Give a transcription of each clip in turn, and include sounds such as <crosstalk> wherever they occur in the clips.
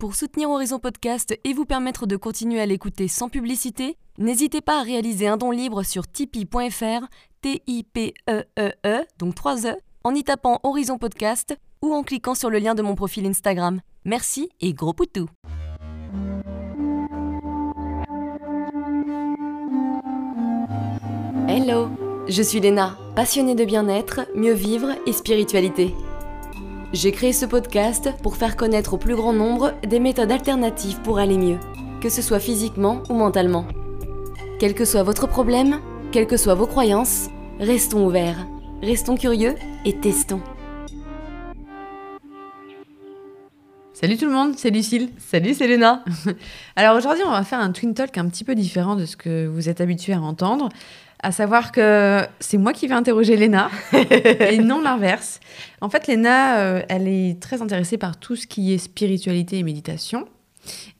Pour soutenir Horizon Podcast et vous permettre de continuer à l'écouter sans publicité, n'hésitez pas à réaliser un don libre sur tipeee.fr, T-I-P-E-E-E, -E, donc 3 E, en y tapant Horizon Podcast ou en cliquant sur le lien de mon profil Instagram. Merci et gros poutou Hello, je suis Léna, passionnée de bien-être, mieux vivre et spiritualité. J'ai créé ce podcast pour faire connaître au plus grand nombre des méthodes alternatives pour aller mieux, que ce soit physiquement ou mentalement. Quel que soit votre problème, quelles que soient vos croyances, restons ouverts, restons curieux et testons. Salut tout le monde, c'est Lucille. Salut, c'est Léna. <laughs> Alors aujourd'hui, on va faire un twin talk un petit peu différent de ce que vous êtes habitués à entendre. À savoir que c'est moi qui vais interroger Léna <laughs> et non l'inverse. En fait, Léna, euh, elle est très intéressée par tout ce qui est spiritualité et méditation.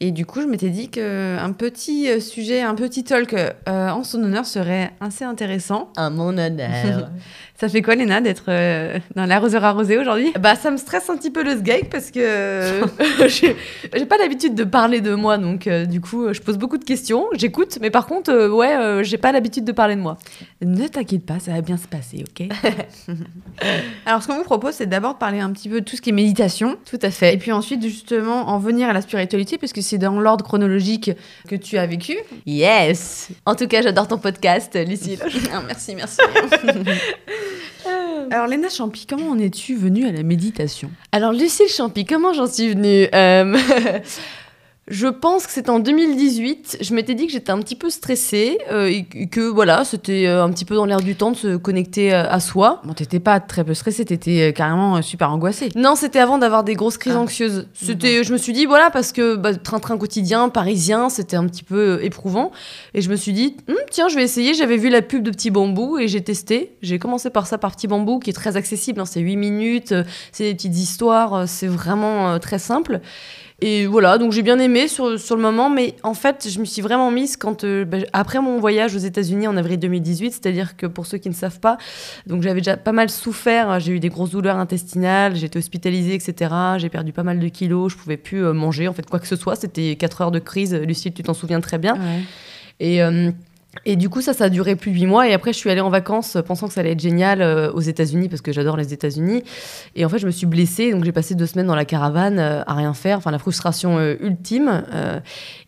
Et du coup, je m'étais dit qu'un petit euh, sujet, un petit talk euh, en son honneur serait assez intéressant. À mon honneur. <laughs> Ça fait quoi, Léna, d'être euh, dans l'arroseur arrosé aujourd'hui? Bah, ça me stresse un petit peu le sgeg parce que <laughs> j'ai pas l'habitude de parler de moi, donc du coup, je pose beaucoup de questions, j'écoute, mais par contre, ouais, j'ai pas l'habitude de parler de moi. Ne t'inquiète pas, ça va bien se passer, ok? <laughs> Alors, ce qu'on vous propose, c'est d'abord de parler un petit peu de tout ce qui est méditation. Tout à fait. Et puis ensuite, justement, en venir à la spiritualité, parce que c'est dans l'ordre chronologique que tu as vécu. Yes En tout cas, j'adore ton podcast, Lucille. <laughs> Ah, merci, merci. <laughs> Alors, Léna Champy, comment en es-tu venue à la méditation? Alors, Lucille Champy, comment j'en suis venue? Euh... <laughs> Je pense que c'était en 2018. Je m'étais dit que j'étais un petit peu stressée euh, et que voilà, c'était euh, un petit peu dans l'air du temps de se connecter euh, à soi. Bon, t'étais pas très peu stressée, t'étais euh, carrément super angoissée. Non, c'était avant d'avoir des grosses crises ah. anxieuses. C'était, je me suis dit voilà parce que bah, train-train quotidien parisien, c'était un petit peu éprouvant et je me suis dit hm, tiens, je vais essayer. J'avais vu la pub de Petit Bambou et j'ai testé. J'ai commencé par ça par Petit Bambou qui est très accessible. Hein, c'est 8 minutes, c'est des petites histoires, c'est vraiment très simple. Et voilà, donc j'ai bien aimé sur, sur le moment, mais en fait, je me suis vraiment mise quand euh, bah, après mon voyage aux États-Unis en avril 2018, c'est-à-dire que pour ceux qui ne savent pas, donc j'avais déjà pas mal souffert, j'ai eu des grosses douleurs intestinales, j'ai été hospitalisée, etc. J'ai perdu pas mal de kilos, je pouvais plus euh, manger, en fait, quoi que ce soit. C'était 4 heures de crise, Lucille, tu t'en souviens très bien. Ouais. Et. euh, et du coup, ça, ça a duré plus de huit mois. Et après, je suis allée en vacances euh, pensant que ça allait être génial euh, aux États-Unis parce que j'adore les États-Unis. Et en fait, je me suis blessée. Donc, j'ai passé deux semaines dans la caravane euh, à rien faire. Enfin, la frustration ultime.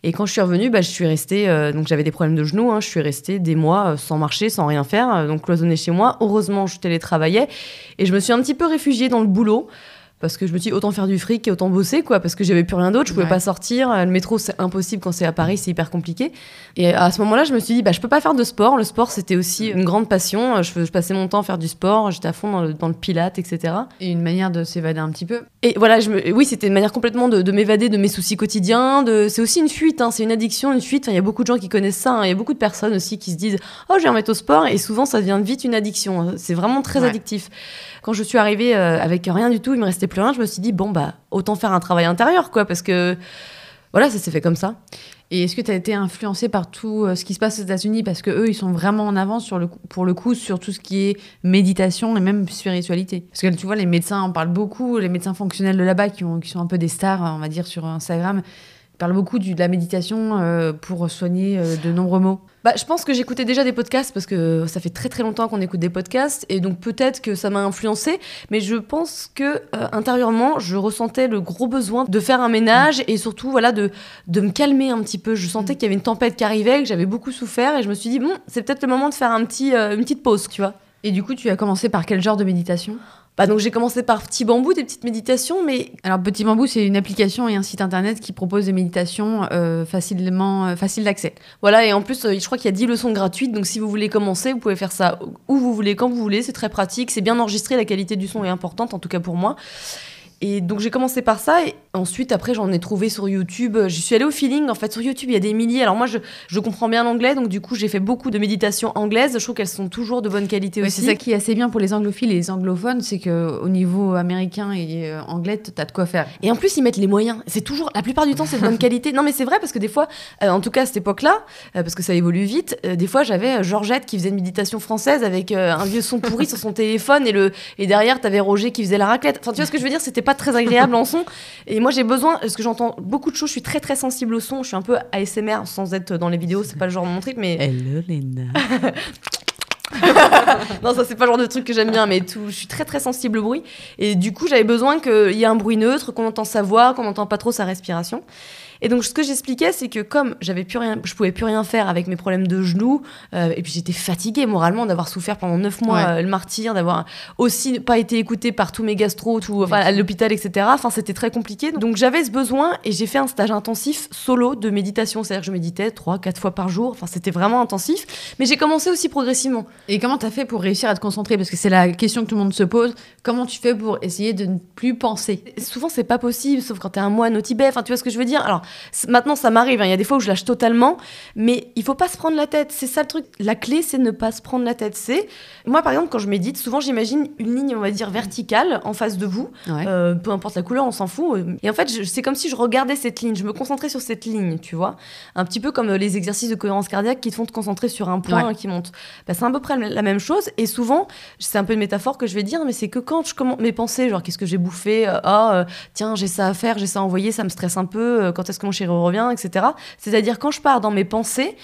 Et quand je suis revenue, bah, je suis restée. donc, j'avais des problèmes de genoux. hein. je suis restée des mois sans marcher, sans rien faire. donc, cloisonnée chez moi. Heureusement, je télétravaillais. Et je me suis un petit peu réfugiée dans le boulot. Parce que je me suis dit, autant faire du fric et autant bosser, quoi, parce que j'avais plus rien d'autre, je pouvais Ouais. pas sortir. Le métro, c'est impossible quand c'est à Paris, c'est hyper compliqué. Et à ce moment-là, je me suis dit, bah, je peux pas faire de sport. Le sport, c'était aussi une grande passion. Je, passais mon temps à faire du sport, j'étais à fond dans le, dans le pilate, etc. Et une manière de s'évader un petit peu. Et voilà, je me, oui, c'était une manière complètement de, de m'évader de mes soucis quotidiens. De, c'est aussi une fuite, hein, c'est une addiction, une fuite. Enfin, Il y a beaucoup de gens qui connaissent ça. hein. Il y a beaucoup de personnes aussi qui se disent, oh, je vais remettre au sport. Et souvent, ça devient vite une addiction. hein. C'est vraiment très Ouais. addictif. Quand je suis arrivée euh, avec rien du tout, il me restait plus rien. Je me suis dit, bon, bah, autant faire un travail intérieur, quoi, parce que voilà, ça s'est fait comme ça. Et est-ce que tu as été influencée par tout euh, ce qui se passe aux États-Unis? Parce que eux, ils sont vraiment en avance sur le, pour le coup sur tout ce qui est méditation et même spiritualité. Parce que tu vois, les médecins en parlent beaucoup, les médecins fonctionnels de là-bas qui, qui sont un peu des stars, on va dire, sur Instagram, parlent beaucoup de la méditation euh, pour soigner de nombreux maux. Bah, je pense que j'écoutais déjà des podcasts parce que ça fait très très longtemps qu'on écoute des podcasts et donc peut-être que ça m'a influencé, mais je pense que euh, intérieurement, je ressentais le gros besoin de faire un ménage et surtout voilà de de me calmer un petit peu. Je sentais qu'il y avait une tempête qui arrivait, que j'avais beaucoup souffert et je me suis dit bon, c'est peut-être le moment de faire un petit euh, une petite pause, tu vois. Et du coup, tu as commencé par quel genre de méditation? Bah donc j'ai commencé par petit bambou, des petites méditations, mais Alors, Petit Bambou, c'est une application et un site internet qui propose des méditations euh, facilement euh, faciles d'accès. Voilà, et en plus, euh, je crois qu'il y a 10 leçons gratuites, donc si vous voulez commencer, vous pouvez faire ça où vous voulez, quand vous voulez, c'est très pratique, c'est bien enregistré, la qualité du son est importante, en tout cas pour moi. Et donc j'ai commencé par ça, et ensuite après j'en ai trouvé sur YouTube, j'y suis allée au feeling, en fait sur YouTube il y a des milliers, alors moi je, je comprends bien l'anglais, donc du coup j'ai fait beaucoup de méditations anglaises, je trouve qu'elles sont toujours de bonne qualité Ouais, aussi. c'est ça qui est assez bien pour les anglophiles et les anglophones, c'est que au niveau américain et euh, anglais, t'as de quoi faire. Et en plus, ils mettent les moyens. C'est toujours, la plupart du temps, c'est de bonne <laughs> qualité. Non, mais c'est vrai parce que des fois, euh, en tout cas à cette époque-là, euh, parce que ça évolue vite, euh, des fois j'avais Georgette qui faisait une méditation française avec un vieux son pourri sur son téléphone et, le, et derrière, t'avais Roger qui faisait la raclette. Enfin, tu vois ce que je veux dire? C'était pas très agréable en son. Et moi, j'ai besoin, parce que j'entends beaucoup de choses, je suis très très sensible au son, je suis un peu ASMR sans être dans les vidéos, c'est pas le genre de mon truc, mais. Hello, Léna. <laughs> non, ça c'est pas le genre de truc que j'aime bien, mais tout, je suis très très sensible au bruit. Et du coup, j'avais besoin qu'il y ait un bruit neutre, qu'on entend sa voix, qu'on n'entend pas trop sa respiration. Et donc, ce que j'expliquais, c'est que comme j'avais plus rien, je pouvais plus rien faire avec mes problèmes de genoux, euh, et puis j'étais fatiguée moralement d'avoir souffert pendant neuf mois Ouais. euh, le martyr, d'avoir aussi pas été écoutée par tous mes gastro, tout, enfin, à l'hôpital, etc. Enfin, c'était très compliqué. Donc, j'avais ce besoin et j'ai fait un stage intensif solo de méditation. C'est-à-dire que je méditais trois, quatre fois par jour. Enfin, c'était vraiment intensif. Mais j'ai commencé aussi progressivement. Et comment t'as fait pour réussir à te concentrer? Parce que c'est la question que tout le monde se pose. Comment tu fais pour essayer de ne plus penser? Souvent c'est pas possible sauf quand t'es un moine au Tibet enfin tu vois ce que je veux dire? Alors maintenant ça m'arrive hein, il y a des fois où je lâche totalement mais il faut pas se prendre la tête c'est ça le truc la clé c'est ne pas se prendre la tête c'est moi par exemple quand je médite souvent j'imagine une ligne on va dire verticale en face de vous Ouais. euh, peu importe la couleur, on s'en fout. Et en fait, c'est comme si je regardais cette ligne, je me concentrais sur cette ligne, tu vois. Un petit peu comme euh, les exercices de cohérence cardiaque qui te font te concentrer sur un point Ouais. qui monte. Bah, c'est à peu près la même chose. Et souvent, c'est un peu une métaphore que je vais dire, mais c'est que quand je commence mes pensées, genre qu'est-ce que j'ai bouffé, euh, ah euh, tiens j'ai ça à faire, j'ai ça à envoyer, ça me stresse un peu, quand est-ce que mon chéri revient, etc. C'est-à-dire quand je pars dans mes pensées,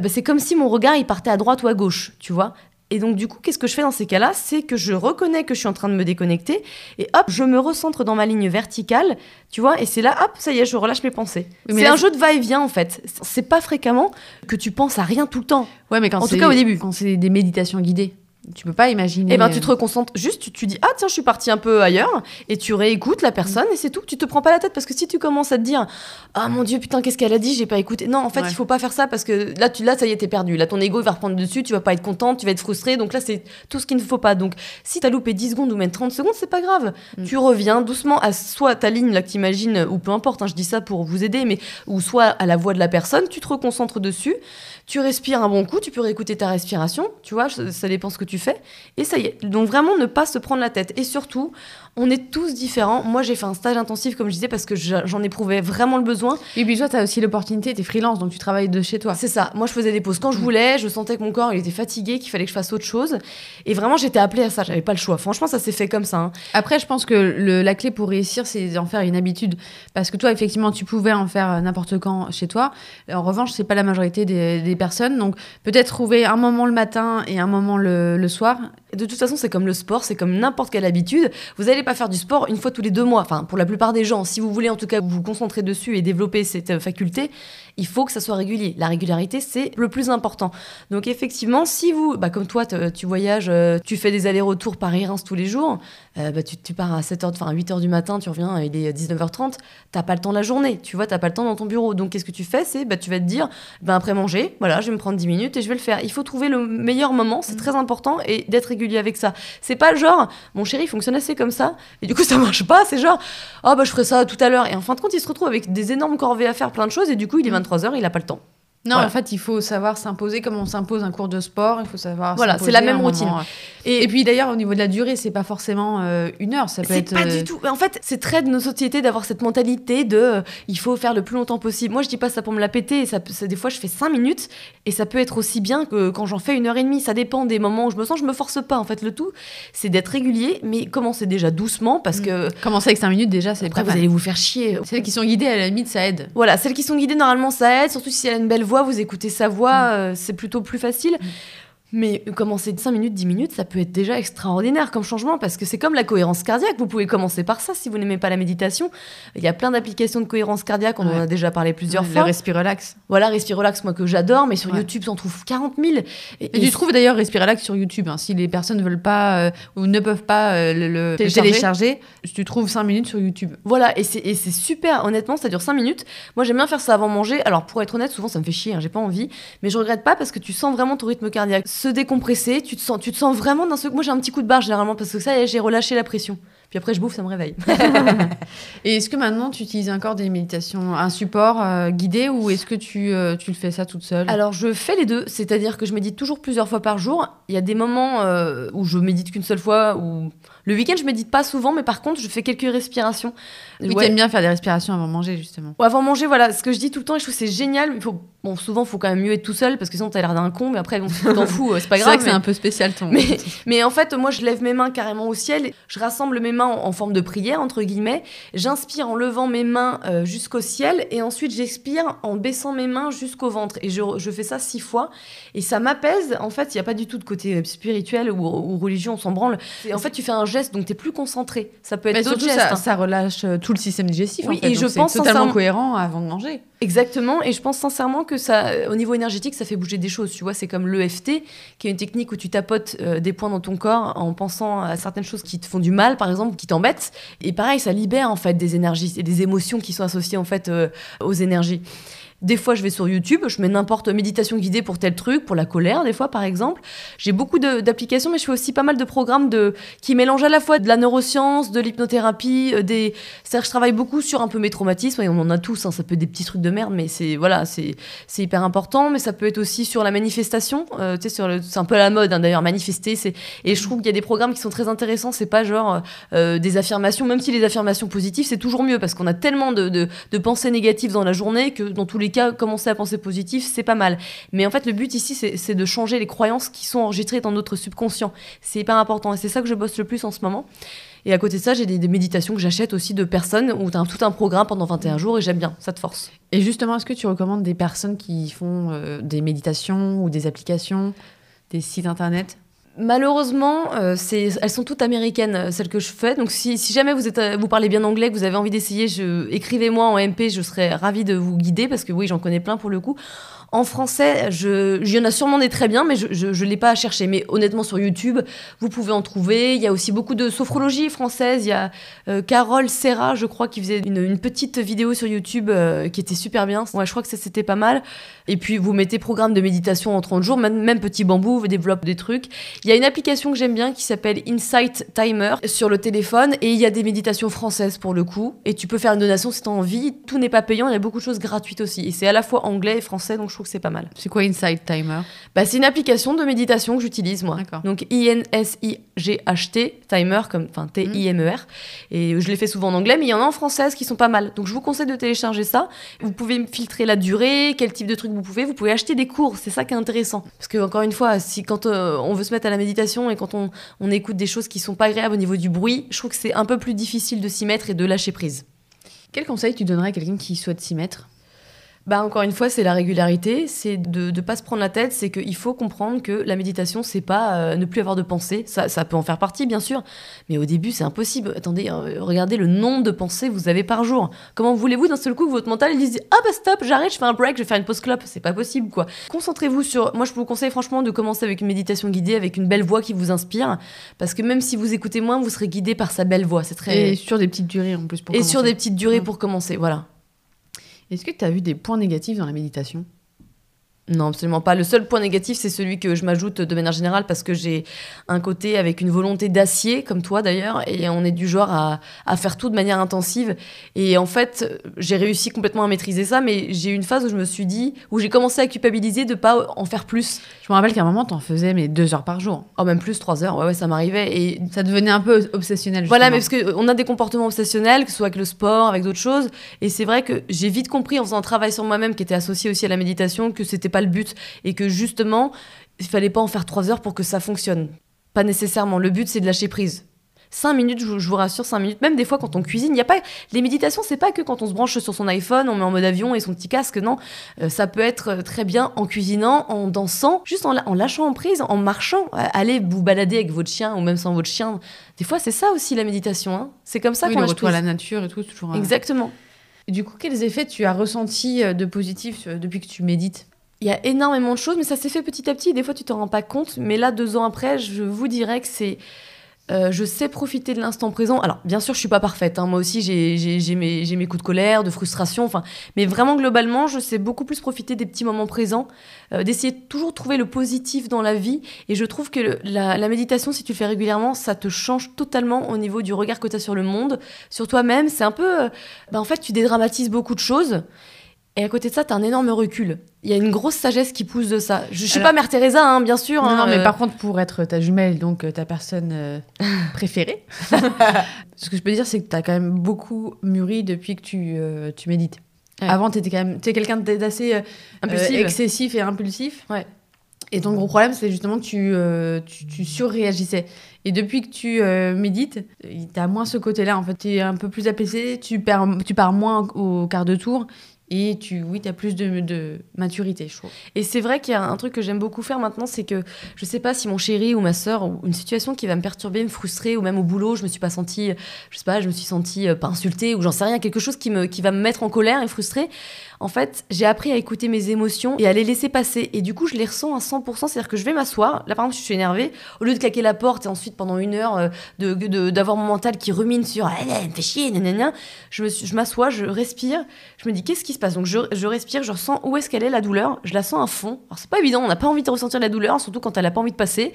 bah, c'est comme si mon regard il partait à droite ou à gauche, tu vois. Et donc du coup, qu'est-ce que je fais dans ces cas-là? C'est que je reconnais que je suis en train de me déconnecter et hop, je me recentre dans ma ligne verticale, tu vois, et c'est là, hop, ça y est, je relâche mes pensées. Oui, c'est là, un jeu de va-et-vient en fait. C'est pas fréquemment que tu penses à rien tout le temps. Ouais, mais quand En tout cas, au début. Quand c'est des méditations guidées, tu peux pas imaginer. Et ben tu euh, te reconcentres, juste tu, tu dis ah tiens je suis partie un peu ailleurs et tu réécoutes la personne et c'est tout. Tu te prends pas la tête parce que si tu commences à te dire ah mon dieu putain qu'est-ce qu'elle a dit j'ai pas écouté. Non en fait Ouais. il faut pas faire ça parce que là tu là ça y est t'es perdu. Là ton ego il va reprendre dessus, tu vas pas être contente, tu vas être frustrée. Donc là c'est tout ce qu'il ne faut pas. Donc si t'as loupé 10 secondes ou même 30 secondes c'est pas grave. Mm. Tu reviens doucement à soit ta ligne là que t'imagines ou peu importe. hein, je dis ça pour vous aider mais ou soit à la voix de la personne. Tu te reconcentres dessus. Tu respires un bon coup, tu peux réécouter ta respiration, tu vois, ça dépend ce que tu fais. Et ça y est. Donc vraiment ne pas se prendre la tête. Et surtout, on est tous différents. Moi, j'ai fait un stage intensif, comme je disais, parce que j'en éprouvais vraiment le besoin. Et puis toi, t'as aussi l'opportunité, t'es freelance, donc tu travailles de chez toi. C'est ça. Moi, je faisais des pauses quand je Mm. voulais. Je sentais que mon corps, il était fatigué, qu'il fallait que je fasse autre chose. Et vraiment, j'étais appelée à ça. J'avais pas le choix. Franchement, ça s'est fait comme ça. hein. Après, je pense que le- la clé pour réussir, c'est d'en faire une habitude. Parce que toi, effectivement, tu pouvais en faire euh, n'importe quand chez toi. En revanche, c'est pas la majorité des, des personnes. Donc, peut-être trouver un moment le matin et un moment le, le soir. De toute façon, c'est comme le sport, c'est comme n'importe quelle habitude. Vous n'allez pas faire du sport une fois tous les deux mois. Enfin, pour la plupart des gens, si vous voulez en tout cas vous concentrer dessus et développer cette euh, faculté, il faut que ça soit régulier. La régularité, c'est le plus important. Donc effectivement, si vous, bah, comme toi, tu voyages, euh, tu fais des allers-retours Paris-Reims tous les jours, euh, bah, tu, tu pars à 7h, enfin à 8h du matin, tu reviens, il est 19h30, t'as pas le temps de la journée, tu vois, t'as pas le temps dans ton bureau. Donc qu'est-ce que tu fais? C'est, bah, tu vas te dire, bah, après manger, voilà, je vais me prendre 10 minutes et je vais le faire. Il faut trouver le meilleur moment, c'est très important, et d'être régulier avec ça. C'est pas genre, mon chéri fonctionne assez comme ça, et du coup <laughs> ça marche pas, c'est genre, oh bah je ferai ça tout à l'heure. Et en fin de compte, il se retrouve avec des énormes corvées à faire, plein de choses, et du coup il est 23h, il a pas le temps. Non, Voilà. en fait, il faut savoir s'imposer comme on s'impose un cours de sport. Il faut savoir. Voilà, c'est la même routine. moment. Et, Et puis d'ailleurs, au niveau de la durée, c'est pas forcément euh, une heure. Ça peut c'est être. pas euh, du tout. En fait, c'est très de nos sociétés d'avoir cette mentalité de euh, il faut faire le plus longtemps possible. Moi, je dis pas ça pour me la péter. Ça, ça- des fois, je fais 5 minutes et ça peut être aussi bien que quand j'en fais une heure et demie. Ça dépend des moments où je me sens. Je me force pas. En fait, le tout, c'est d'être régulier, mais commencer déjà doucement parce Mm. que Commencer avec 5 minutes déjà, c'est après, vous allez vous faire chier. Celles qui sont guidées, à la limite, ça aide. Voilà, celles qui sont guidées, normalement, ça aide. Surtout si elle a une belle voix, vous écoutez sa voix, Mm. euh, c'est plutôt plus facile. Mais commencer de 5 minutes, 10 minutes, ça peut être déjà extraordinaire comme changement parce que c'est comme la cohérence cardiaque. Vous pouvez commencer par ça si vous n'aimez pas la méditation. Il y a plein d'applications de cohérence cardiaque, on en a déjà parlé plusieurs Le fois. Respirelax. Voilà, Respirelax, moi que j'adore, mais sur Ouais. YouTube, on trouve 40 000. Et, Et tu trouves d'ailleurs Respirelax sur YouTube. hein. Si les personnes ne veulent pas euh, ou ne peuvent pas euh, le, le Télécharger. télécharger, tu trouves 5 minutes sur YouTube. Voilà, et c'est et c'est super, honnêtement, ça dure 5 minutes. Moi, j'aime bien faire ça avant manger. Alors, pour être honnête, souvent, ça me fait chier, hein, j'ai pas envie. Mais je regrette pas parce que tu sens vraiment ton rythme cardiaque se décompresser. Tu te sens, tu te sens vraiment d'un seul coup. Moi, j'ai un petit coup de barre généralement parce que ça, j'ai relâché la pression. Puis après, je bouffe, ça me réveille. <laughs> Et est-ce que maintenant tu utilises encore des méditations, un support euh, guidé ou est-ce que tu, euh, tu le fais ça toute seule? Alors, je fais les deux, c'est-à-dire que je médite toujours plusieurs fois par jour. Il y a des moments euh, où je médite qu'une seule fois, où Le week-end, je médite pas souvent, mais par contre, je fais quelques respirations. Oui, Ouais. t'aimes bien faire des respirations avant manger, justement. Ou avant manger, voilà, ce que je dis tout le temps, et je trouve que c'est génial. Il faut, bon, souvent, faut quand même mieux être tout seul parce que sinon, t'as l'air d'un con, mais après, bon, t'en fous, euh, c'est pas <laughs> C'est grave. vrai que c'est un peu spécial ton. Mais, mais en fait, moi, je lève mes mains carrément au ciel. et Je rassemble mes mains en, en forme de prière, entre guillemets. J'inspire en levant mes mains euh, jusqu'au ciel. Et ensuite, j'expire en baissant mes mains jusqu'au ventre. Et je, je fais ça six fois. Et ça m'apaise. En fait, il n'y a pas du tout de côté euh, spirituel ou, ou religion, on s'en branle. Et en fait, tu fais un geste, donc tu es plus concentré. Ça peut être d'autres gestes. ça, hein. ça relâche euh, tout le système digestif. Oui, en fait, et je donc pense totalement cohérent avant de manger. Exactement, et je pense sincèrement que ça, euh, au niveau énergétique, ça fait bouger des choses. Tu vois, c'est comme l'EFT, qui est une technique où tu tapotes euh, des points dans ton corps en pensant à certaines choses qui te font du mal, par exemple, qui t'embêtent. Et pareil, ça libère en fait des énergies et des émotions qui sont associées en fait euh, aux énergies. Des fois, je vais sur YouTube, je mets n'importe méditation guidée pour tel truc, pour la colère, des fois, par exemple. J'ai beaucoup d'applications, mais je fais aussi pas mal de programmes de, qui mélangent à la fois de la neuroscience, de l'hypnothérapie, euh, des. Que je travaille beaucoup sur un peu mes traumatismes, et on en a tous, hein, ça peut être des petits trucs de merde, mais c'est voilà, c'est c'est hyper important. Mais ça peut être aussi sur la manifestation, euh, tu sais, c'est un peu à la mode hein, d'ailleurs, manifester. C'est et je trouve qu'il y a des programmes qui sont très intéressants. C'est pas genre euh, des affirmations, même si les affirmations positives, c'est toujours mieux parce qu'on a tellement de, de, de pensées négatives dans la journée que dans tous les cas, commencer à penser positif, c'est pas mal. Mais en fait, le but ici, c'est de changer les croyances qui sont enregistrées dans notre subconscient. C'est hyper important et c'est ça que je bosse le plus en ce moment. Et à côté de ça, j'ai des, des méditations que j'achète aussi de personnes où tu as tout un programme pendant 21 jours et j'aime bien, ça te force. Et justement, est-ce que tu recommandes des personnes qui font euh, des méditations ou des applications, des sites internet? Malheureusement, euh, elles sont toutes américaines, euh, celles que je fais. Donc, si, si jamais vous, êtes, euh, vous parlez bien anglais, que vous avez envie d'essayer, je, écrivez-moi en MP, je serais ravie de vous guider parce que oui, j'en connais plein pour le coup. En français, je, il y en a sûrement des très bien, mais je ne l'ai pas à chercher. Mais honnêtement, sur YouTube, vous pouvez en trouver. Il y a aussi beaucoup de sophrologie française. Il y a euh, Carole Serra, je crois, qui faisait une, petite vidéo sur YouTube euh, qui était super bien. Ouais, je crois que c'était pas mal. Et puis, vous mettez programme de méditation en 30 jours, même, même Petit Bambou vous développe des trucs. Il y a une application que j'aime bien qui s'appelle Insight Timer sur le téléphone et il y a des méditations françaises pour le coup. Et tu peux faire une donation si tu as envie. Tout n'est pas payant, il y a beaucoup de choses gratuites aussi. Et c'est à la fois anglais et français, donc je trouve que c'est pas mal. C'est quoi Inside Timer? Bah, c'est une application de méditation que j'utilise moi. Donc I-N-S-I-G-H-T, timer, comme, enfin T-I-M-E-R. Et je les fais souvent en anglais, mais il y en a en française qui sont pas mal. Donc je vous conseille de télécharger ça. Vous pouvez filtrer la durée, quel type de truc vous pouvez. Vous pouvez acheter des cours, c'est ça qui est intéressant. Parce que, encore une fois, si quand euh, on veut se mettre à la méditation et quand on, on écoute des choses qui sont pas agréables au niveau du bruit, je trouve que c'est un peu plus difficile de s'y mettre et de lâcher prise. Quel conseil tu donnerais à quelqu'un qui souhaite s'y mettre? Bah encore une fois, c'est la régularité, c'est de ne pas se prendre la tête, c'est qu'il faut comprendre que la méditation, c'est pas euh, ne plus avoir de pensées. Ça, ça peut en faire partie, bien sûr, mais au début, c'est impossible. Attendez, euh, regardez le nombre de pensées que vous avez par jour. Comment voulez-vous d'un seul coup que votre mental il dise Ah bah stop, j'arrête, je fais un break, je vais faire une pause clope C'est pas possible, quoi. Concentrez-vous sur. Moi, je vous conseille franchement de commencer avec une méditation guidée, avec une belle voix qui vous inspire, parce que même si vous écoutez moins, vous serez guidé par sa belle voix. C'est très. Et sur des petites durées en plus pour Et commencer. sur des petites durées pour commencer, voilà. Est-ce que tu as vu des points négatifs dans la méditation? Non, absolument pas. Le seul point négatif, c'est celui que je m'ajoute de manière générale parce que j'ai un côté avec une volonté d'acier, comme toi d'ailleurs, et on est du genre à, à faire tout de manière intensive. Et en fait, j'ai réussi complètement à maîtriser ça, mais j'ai eu une phase où je me suis dit, où j'ai commencé à culpabiliser de pas en faire plus. Je me rappelle qu'à un moment, t'en faisais mais deux heures par jour. Oh, même plus, trois heures, ouais, ouais, ça m'arrivait. Et Ça devenait un peu obsessionnel. Voilà, mais justement. parce qu'on a des comportements obsessionnels, que ce soit avec le sport, avec d'autres choses. Et c'est vrai que j'ai vite compris en faisant un travail sur moi-même qui était associé aussi à la méditation que c'était pas le but et que justement, il fallait pas en faire trois heures pour que ça fonctionne. Pas nécessairement. Le but, c'est de lâcher prise. Cinq minutes, je vous, rassure, cinq minutes. Même des fois, quand on cuisine, il y a pas. Les méditations, c'est pas que quand on se branche sur son iPhone, on met en mode avion et son petit casque. Non, Euh, ça peut être euh, très bien en cuisinant, en dansant, juste en, lâchant en prise, en marchant. Euh, Allez vous balader avec votre chien ou même sans votre chien. Des fois, c'est ça aussi la méditation. hein. C'est comme ça Oui, qu'on le lâche retour à prise. la nature et tout, c'est toujours. un- Exactement. Et du coup, quels effets tu as ressentis euh, de positifs euh, depuis que tu médites? Il y a énormément de choses, mais ça s'est fait petit à petit. Des fois, tu t'en rends pas compte. Mais là, deux ans après, je vous dirais que c'est. euh, je sais profiter de l'instant présent. Alors, bien sûr, je suis pas parfaite. hein. Moi aussi, j'ai mes, coups de colère, de frustration. Enfin, mais vraiment, globalement, je sais beaucoup plus profiter des petits moments présents, euh, d'essayer de toujours trouver le positif dans la vie. Et je trouve que la méditation, si tu le fais régulièrement, ça te change totalement au niveau du regard que tu as sur le monde, sur toi-même. C'est un peu. euh, bah, en fait, tu dédramatises beaucoup de choses. Et à côté de ça, t'as un énorme recul. Il y a une grosse sagesse qui pousse de ça. Je, je suis Alors- pas Mère Teresa, hein, bien sûr. Non, hein, non, mais euh, par contre, pour être ta jumelle, donc euh, ta personne euh, <laughs> préférée, <laughs> ce que je peux dire, c'est que tu as quand même beaucoup mûri depuis que tu, euh, tu médites. Ouais. Avant, tu étais quand même t'es quelqu'un d'assez excessif et impulsif. Ouais. Et ton gros problème, c'est justement que tu, euh, tu, tu surréagissais. Et depuis que tu euh, médites, tu as moins ce côté-là. En fait, tu es un peu plus apaisé, tu, perds, tu pars moins au quart de tour. Et tu, oui, tu as plus de, de maturité, je trouve. Et c'est vrai qu'il y a un truc que j'aime beaucoup faire maintenant, c'est que je sais pas si mon chéri ou ma sœur ou une situation qui va me perturber, me frustrer, ou même au boulot, je me suis pas sentie, je sais pas, je me suis sentie euh, pas insultée ou j'en sais rien, quelque chose qui me qui va me mettre en colère et frustrée. En fait, j'ai appris à écouter mes émotions et à les laisser passer. Et du coup, je les ressens à 100%. C'est-à-dire que je vais m'asseoir. Là, par exemple, je suis énervée. Au lieu de claquer la porte et ensuite, pendant une heure, euh, de- de- d'avoir mon mental qui rumine sur Ah, elle me fait chier, je me suis- je m'assois, je respire. Je me dis Qu'est-ce qui se passe? Donc, je, respire, je ressens où est-ce qu'elle est la douleur. Je la sens à fond. Alors, c'est pas évident. On n'a pas envie de ressentir la douleur, surtout quand elle a pas envie de passer.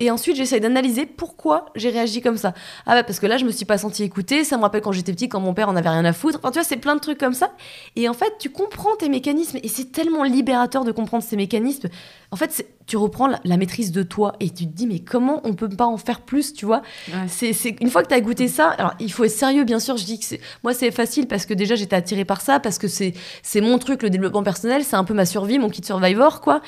Et ensuite, j'essaye d'analyser pourquoi j'ai réagi comme ça. Ah, bah, parce que là, je me suis pas sentie écoutée. Ça me rappelle quand j'étais petit, quand mon père en avait rien à foutre. Enfin, tu vois, c'est plein de trucs comme ça. Et en fait, tu comprends tes mécanismes et c'est tellement libérateur de comprendre ces mécanismes. En fait, tu reprends la, la maîtrise de toi et tu te dis mais comment on peut pas en faire plus, tu vois? C'est c'est- une fois que tu as goûté ça, alors il faut être sérieux bien sûr, je dis que moi c'est facile parce que déjà j'étais attirée par ça parce que c'est c'est mon truc le développement personnel, c'est un peu ma survie, mon kit survivor quoi.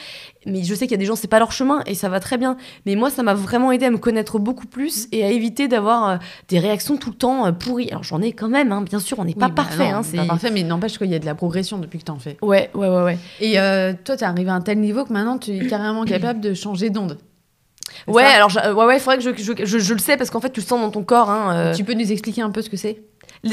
Mais je sais qu'il y a des gens c'est pas leur chemin et ça va très bien. Mais moi ça m'a vraiment aidé à me connaître beaucoup plus et à éviter d'avoir euh, des réactions tout le temps euh, pourries. Alors j'en ai quand même hein, bien sûr, on n'est pas bah parfait non, hein, c'est pas parfait, mais n'empêche qu'il y a de la progression depuis que tu en fais. Ouais, ouais, ouais, ouais. Et euh, toi, tu es arrivé à un tel niveau que maintenant, tu es carrément capable de changer d'onde. Ouais, alors ouais, ouais, il faudrait que je, je, je- je le sais parce qu'en fait tu le sens dans ton corps. Hein, euh. Tu peux nous expliquer un peu ce que c'est?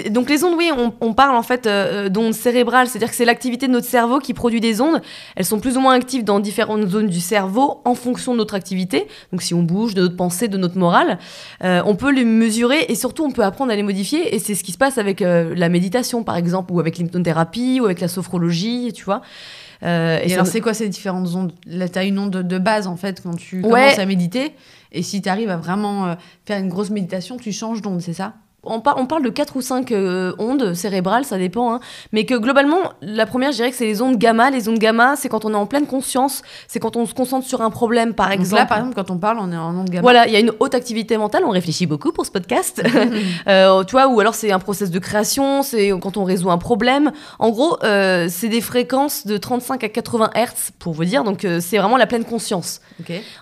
Donc les ondes, oui, on, on parle en fait euh, d'ondes cérébrales, c'est-à-dire que c'est l'activité de notre cerveau qui produit des ondes. Elles sont plus ou moins actives dans différentes zones du cerveau en fonction de notre activité. Donc si on bouge, de notre pensée, de notre morale, euh, on peut les mesurer et surtout on peut apprendre à les modifier. Et c'est ce qui se passe avec euh, la méditation par exemple, ou avec l'hypnothérapie, ou avec la sophrologie, tu vois. Euh, Et, alors, c'est quoi ces différentes ondes? Là, tu as une onde de, de base, en fait, quand tu Ouais. commences à méditer. Et si tu arrives à vraiment euh, faire une grosse méditation, tu changes d'onde, c'est ça? On, par- on parle de 4 ou 5 ondes cérébrales, ça dépend, hein. mais que globalement, la première, je dirais que c'est les ondes gamma. Les ondes gamma, c'est quand on est en pleine conscience, c'est quand on se concentre sur un problème, par Donc exemple. là, par exemple, quand on parle, on est en onde gamma. Voilà, il y a une haute activité mentale, on réfléchit beaucoup pour ce podcast. <laughs> Euh, tu vois, ou alors c'est un process de création, c'est quand on résout un problème. En gros, euh, c'est des fréquences de 35 à 80 Hertz, pour vous dire, donc euh, c'est vraiment la pleine conscience.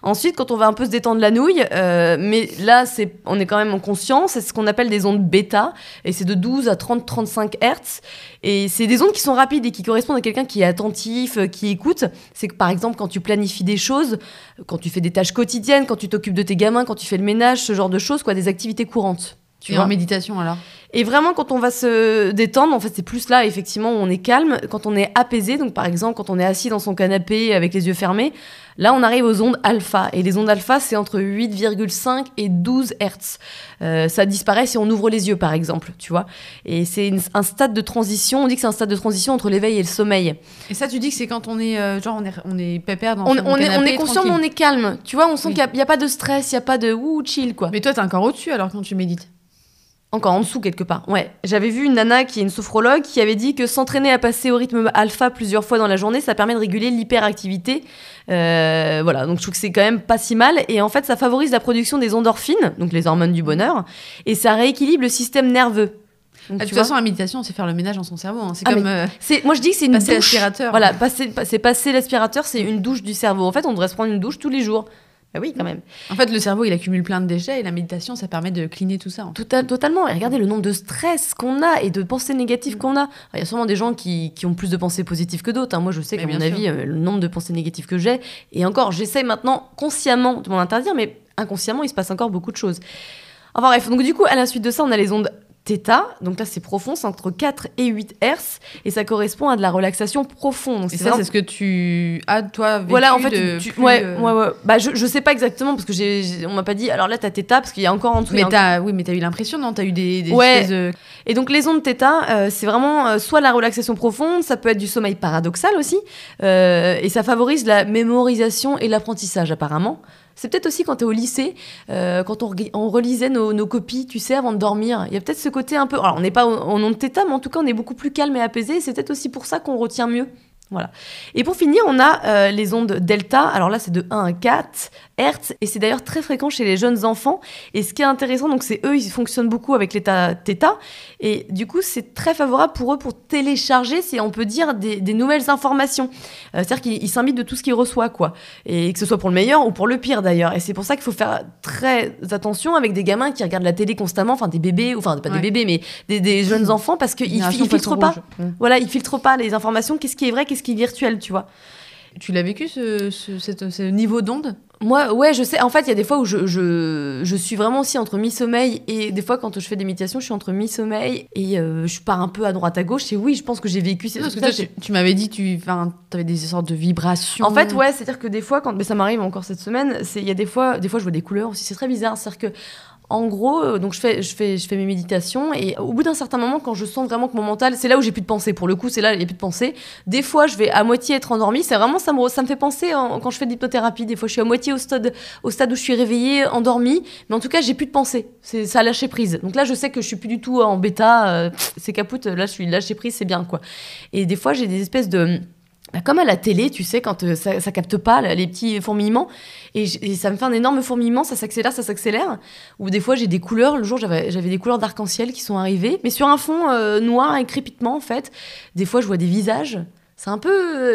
Ensuite, quand on va un peu se détendre la nouille, euh, mais là, c'est, on est quand même en conscience, c'est ce qu'on appelle des ondes bêta, et c'est de 12 à 30-35 Hertz. Et c'est des ondes qui sont rapides et qui correspondent à quelqu'un qui est attentif, euh, qui écoute. C'est que par exemple, quand tu planifies des choses, quand tu fais des tâches quotidiennes, quand tu t'occupes de tes gamins, quand tu fais le ménage, ce genre de choses, quoi, des activités courantes. Tu vois en méditation, alors? Et vraiment, quand on va se détendre, en fait, c'est plus là, effectivement, où on est calme, quand on est apaisé. Donc, par exemple, quand on est assis dans son canapé avec les yeux fermés, là, on arrive aux ondes alpha. Et les ondes alpha, c'est entre 8,5 et 12 Hertz. Euh, ça disparaît si on ouvre les yeux, par exemple, tu vois. Et c'est un stade de transition. On dit que c'est un stade de transition entre l'éveil et le sommeil. Et ça, tu dis que c'est quand on est, euh, genre, on est, on est pépère dans On, on est, on est conscient, mais on est calme. Tu vois, on sent Oui. qu'il n'y a, pas de stress, il n'y a pas de ouh, chill, quoi. Mais toi, t'es encore au-dessus, alors, quand tu médites Encore en dessous quelque part. Ouais. J'avais vu une nana qui est une sophrologue qui avait dit que s'entraîner à passer au rythme alpha plusieurs fois dans la journée, ça permet de réguler l'hyperactivité. Euh, voilà. Donc je trouve que c'est quand même pas si mal. Et en fait, ça favorise la production des endorphines, donc les hormones du bonheur, et ça rééquilibre le système nerveux. Donc, Ah, De toute façon, la méditation, c'est faire le ménage dans son cerveau. hein. C'est Ah, comme euh, moi je dis que c'est une passer douche. l'aspirateur. Voilà, passer, c'est passer l'aspirateur, c'est une douche du cerveau. En fait, on devrait se prendre une douche tous les jours. Bah oui, quand même. En fait, le cerveau, il accumule plein de déchets et la méditation, ça permet de cleaner tout ça. en fait. Total- totalement. Et regardez le nombre de stress qu'on a et de pensées négatives Mm. qu'on a. Il y a sûrement des gens qui, qui ont plus de pensées positives que d'autres. hein. Moi, je sais qu'à mon avis, euh, le nombre de pensées négatives que j'ai, et encore, j'essaie maintenant consciemment de m'en interdire, mais inconsciemment, il se passe encore beaucoup de choses. Enfin bref, donc du coup, à la suite de ça, on a les ondes Theta, donc là c'est profond, c'est entre 4 et 8 Hz et ça correspond à de la relaxation profonde. Donc, et ça, c'est ce que tu as toi vécu Voilà, en fait, de tu... ouais, euh, ouais, ouais, Bah, je, je sais pas exactement parce que j'ai, on m'a pas dit. Alors là, t'as Theta parce qu'il y a encore en dessous. Mais hein. un... oui, mais t'as eu l'impression, non T'as eu des, des ouais. de... Et donc les ondes Theta, euh, c'est vraiment euh, soit la relaxation profonde, ça peut être du sommeil paradoxal aussi, et ça favorise la mémorisation et l'apprentissage apparemment. C'est peut-être aussi quand tu es au lycée, euh, quand on, relisait nos, copies, tu sais, avant de dormir. Il y a peut-être ce côté un peu. Alors, on n'est pas en nom de mais en tout cas, on est beaucoup plus calme et apaisé. C'est peut-être aussi pour ça qu'on retient mieux. Voilà. Et pour finir, on a euh, les ondes delta. Alors là, c'est de 1 à 4 Hertz. Et c'est d'ailleurs très fréquent chez les jeunes enfants. Et ce qui est intéressant, donc c'est eux, ils fonctionnent beaucoup avec l'état θ. Et du coup, c'est très favorable pour eux pour télécharger, si on peut dire, des, des nouvelles informations. Euh, C'est-à-dire qu'ils s'imbitent de tout ce qu'ils reçoivent, quoi. Et que ce soit pour le meilleur ou pour le pire, d'ailleurs. Et c'est pour ça qu'il faut faire très attention avec des gamins qui regardent la télé constamment, enfin des bébés, enfin pas Ouais. des bébés, mais des, des jeunes enfants, parce qu'ils ils filtrent pas. rouge. Mm. Voilà, ils filtrent pas les informations. Qu'est-ce qui est vrai, qu'est-ce qui est virtuel, tu vois. Tu l'as vécu, ce, ce- cette- ce niveau d'onde? Moi, ouais, je sais. En fait, il y a des fois où je, je, je suis vraiment aussi entre mi-sommeil et des fois, quand je fais des méditations, je suis entre mi-sommeil et euh, je pars un peu à droite à gauche. Et oui, je pense que j'ai vécu ces Parce que ça, tu, tu m'avais dit tu avais des sortes de vibrations. En fait, ouais, c'est-à-dire que des fois, quand, mais ça m'arrive encore cette semaine, il y a des fois, des fois, je vois des couleurs aussi. C'est très bizarre, c'est-à-dire que en gros, euh, donc je fais, je fais, je fais mes méditations et au bout d'un certain moment, quand je sens vraiment que mon mental, c'est là où j'ai plus de pensée. Pour le coup, c'est là où il n'y a plus de pensée. Des fois, je vais à moitié être endormie. C'est vraiment ça me, ça me fait penser en- quand je fais de l'hypnothérapie. Des fois, je suis à moitié au stade, au stade où je suis réveillée, endormie, mais en tout cas, j'ai plus de pensée. C'est ça a lâché prise. Donc là, je sais que je suis plus du tout en bêta. euh, c'est capoute. Là, je suis lâché prise, c'est bien quoi. Et des fois, j'ai des espèces de bah, comme à la télé, tu sais, quand euh, ça, ça capte pas là, les petits fourmillements, et, ça me fait un énorme fourmillement, ça s'accélère, ça s'accélère. Ou des fois j'ai des couleurs, le jour j'avais des couleurs d'arc-en-ciel qui sont arrivées, mais sur un fond euh, noir et crépitement en fait. Des fois je vois des visages, c'est un peu,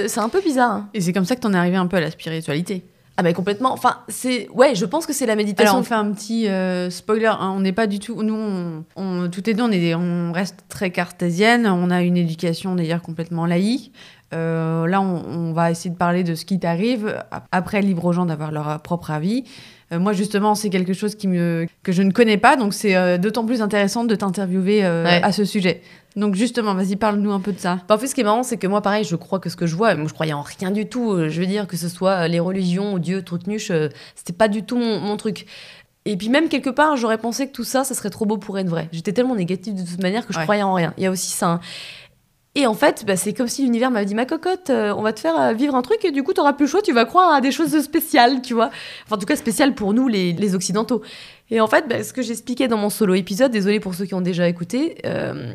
euh, c'est un peu bizarre. hein. Et c'est comme ça que t'en es arrivé un peu à la spiritualité. Ah bah complètement. Enfin c'est, ouais, je pense que c'est la Alors méditation. on fait un petit euh, spoiler, hein, on n'est pas du tout, nous on, on- toutes les deux on, est on reste très cartésienne, on a une éducation d'ailleurs complètement laïque. Euh, là on, on va essayer de parler de ce qui t'arrive, ap- après libre aux gens d'avoir leur propre avis. Euh, moi justement c'est quelque chose qui me, que je ne connais pas, donc c'est euh, d'autant plus intéressant de t'interviewer euh, Ouais. à ce sujet. Donc justement, vas-y parle-nous un peu de ça. Bah, en fait, ce qui est marrant, c'est que moi, pareil, je crois que ce que je vois, moi, je croyais en rien du tout. Euh, Je veux dire, que ce soit euh, les religions ou Dieu, truc nuche, euh, c'était pas du tout mon, mon truc. Et puis même quelque part, j'aurais pensé que tout ça, ça serait trop beau pour être vrai. J'étais tellement négative de toute manière que je Ouais. croyais en rien. Il y a aussi ça. hein. Et en fait, bah, c'est comme si l'univers m'avait dit ma cocotte, euh, on va te faire euh, vivre un truc et du coup, t'auras plus choix, tu vas croire à des choses spéciales, tu vois. Enfin, en tout cas, spéciales pour nous, les, occidentaux. Et en fait, bah, ce que j'expliquais dans mon solo épisode, désolé pour ceux qui ont déjà écouté, euh,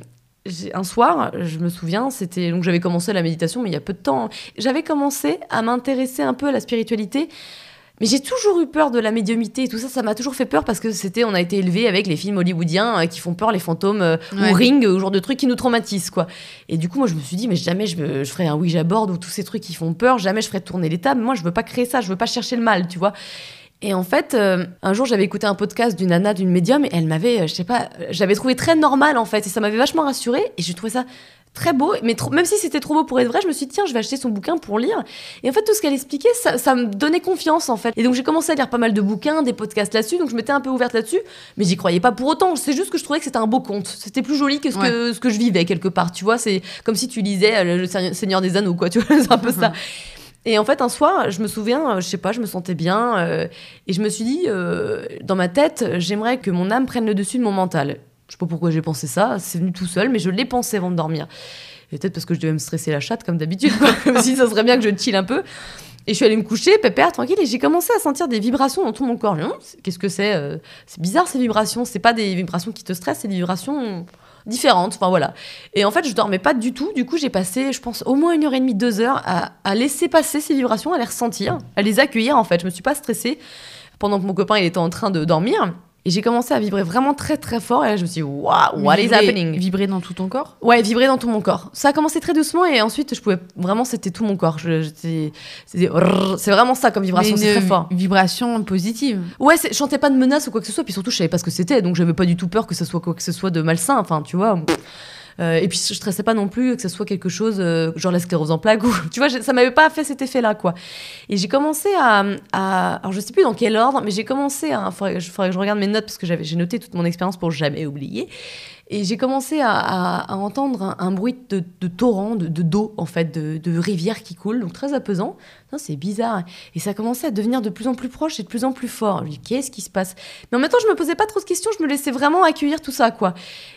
un soir, je me souviens, c'était donc j'avais commencé la méditation, mais il y a peu de temps. hein. J'avais commencé à m'intéresser un peu à la spiritualité. Mais j'ai toujours eu peur de la médiumité et tout ça, ça m'a toujours fait peur parce que c'était, on a été élevé avec les films hollywoodiens euh, qui font peur, les fantômes euh, Ouais. ou Ring, euh, genre de trucs qui nous traumatisent quoi. Et du coup, moi je me suis dit, mais jamais je, me- je ferai un Ouija board ou tous ces trucs qui font peur, jamais je ferai tourner les tables. Moi je veux pas créer ça, je veux pas chercher le mal, tu vois. Et en fait, euh, un jour, j'avais écouté un podcast d'une nana, d'une médium, et elle m'avait, euh, je sais pas, euh, j'avais trouvé très normal en fait, et ça m'avait vachement rassurée, et j'ai trouvé ça très beau, mais trop- même si c'était trop beau pour être vrai, je me suis dit, tiens, je vais acheter son bouquin pour lire. Et en fait, tout ce qu'elle expliquait, ça, ça me donnait confiance en fait. Et donc, j'ai commencé à lire pas mal de bouquins, des podcasts là-dessus, donc je m'étais un peu ouverte là-dessus, mais j'y croyais pas pour autant. C'est juste que je trouvais que c'était un beau conte. C'était plus joli que ce, que ce que je vivais quelque part, tu vois. C'est comme si tu lisais Le Seigneur Seigneur des Anneaux, quoi, tu vois, <laughs> c'est un peu ça. Et en fait, un soir, je me souviens, euh, je sais pas, je me sentais bien, euh, et je me suis dit, euh, dans ma tête, j'aimerais que mon âme prenne le dessus de mon mental. Je sais pas pourquoi j'ai pensé ça, c'est venu tout seul, mais je l'ai pensé avant de dormir. Peut-être parce que je devais me stresser la chatte, comme d'habitude, <laughs> comme si ça serait bien que je chill un peu. Et je suis allée me coucher, pépère, tranquille, et j'ai commencé à sentir des vibrations dans tout mon corps. Qu'est-ce que c'est C'est bizarre ces vibrations. C'est pas des vibrations qui te stressent, c'est des vibrations différentes. Enfin voilà. Et en fait, je dormais pas du tout. Du coup, j'ai passé, je pense, au moins une heure et demie, deux heures à, à laisser passer ces vibrations, à les ressentir, à les accueillir. En fait, je me suis pas stressée pendant que mon copain il était en train de dormir. Et j'ai commencé à vibrer vraiment très très fort. Et là, je me suis dit, waouh, what is Vibrer- happening? Vibrer dans tout ton corps? Ouais, vibrer dans tout mon corps. Ça a commencé très doucement et ensuite, je pouvais vraiment, c'était tout mon corps. J'étais- c'était- C'est vraiment ça comme vibration, c'est très fort. Vibration positive. Ouais, je chantais pas de menaces ou quoi que ce soit, puis surtout, je savais pas ce que c'était, donc j'avais pas du tout peur que ce soit quoi que ce soit de malsain, enfin, tu vois. Euh, et puis je stressais pas non plus que ce soit quelque chose euh, genre la sclérose en plaques ou <laughs> tu vois ça m'avait pas fait cet effet là quoi. Et j'ai commencé à, à alors je sais plus dans quel ordre mais j'ai commencé à faudrait, faudrait que je regarde mes notes parce que j'avais j'ai noté toute mon expérience pour jamais oublier et j'ai commencé à, entendre un, bruit de, torrent, de, de d'eau, en fait, de, rivière qui coule, donc très apaisant. C'est bizarre. Et ça a commencé à devenir de plus en plus proche et de plus en plus fort. Qu'est-ce qui se passe? Mais en même temps, je me posais pas trop de questions, je me laissais vraiment accueillir tout ça, quoi.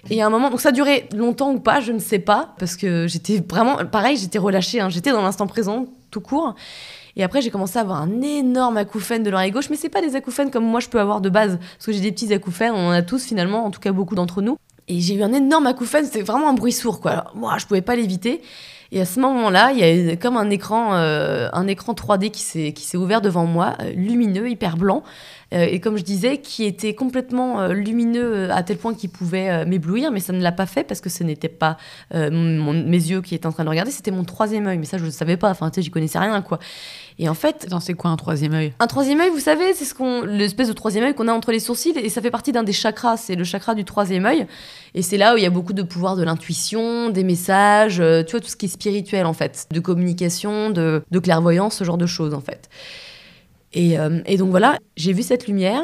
Et à un moment, donc ça duré longtemps ou pas, je ne sais pas, parce que j'étais vraiment, pareil, j'étais relâchée, hein, j'étais dans l'instant présent, tout court. Et après, j'ai commencé à avoir un énorme acouphène de l'oreille gauche, mais c'est pas des acouphènes comme moi je peux avoir de base, parce que j'ai des petits acouphènes, on en a tous finalement, en tout cas beaucoup d'entre nous. Et j'ai eu un énorme acouphène, c'était vraiment un bruit sourd, quoi. Alors, moi, je pouvais pas l'éviter. Et à ce moment-là, il y a eu comme un écran, euh, un écran 3D qui s'est ouvert devant moi, euh, lumineux, hyper blanc, euh, et comme je disais, qui était complètement lumineux à tel point qu'il pouvait m'éblouir, mais ça ne l'a pas fait parce que ce n'était pas mes yeux qui étaient en train de regarder, c'était mon troisième œil. Mais ça, je ne savais pas. Enfin, tu sais, j'y connaissais rien, quoi. Et en fait, Attends, c'est quoi un troisième œil? un troisième œil, vous savez, c'est ce qu'on, l'espèce de troisième œil qu'on a entre les sourcils, et ça fait partie d'un des chakras. C'est le chakra du troisième œil, et c'est là où il y a beaucoup de pouvoir de l'intuition, des messages, euh, tu vois, tout ce qui est spirituel en fait, de communication, de, de clairvoyance, ce genre de choses en fait. Et, euh, et donc voilà, j'ai vu cette lumière.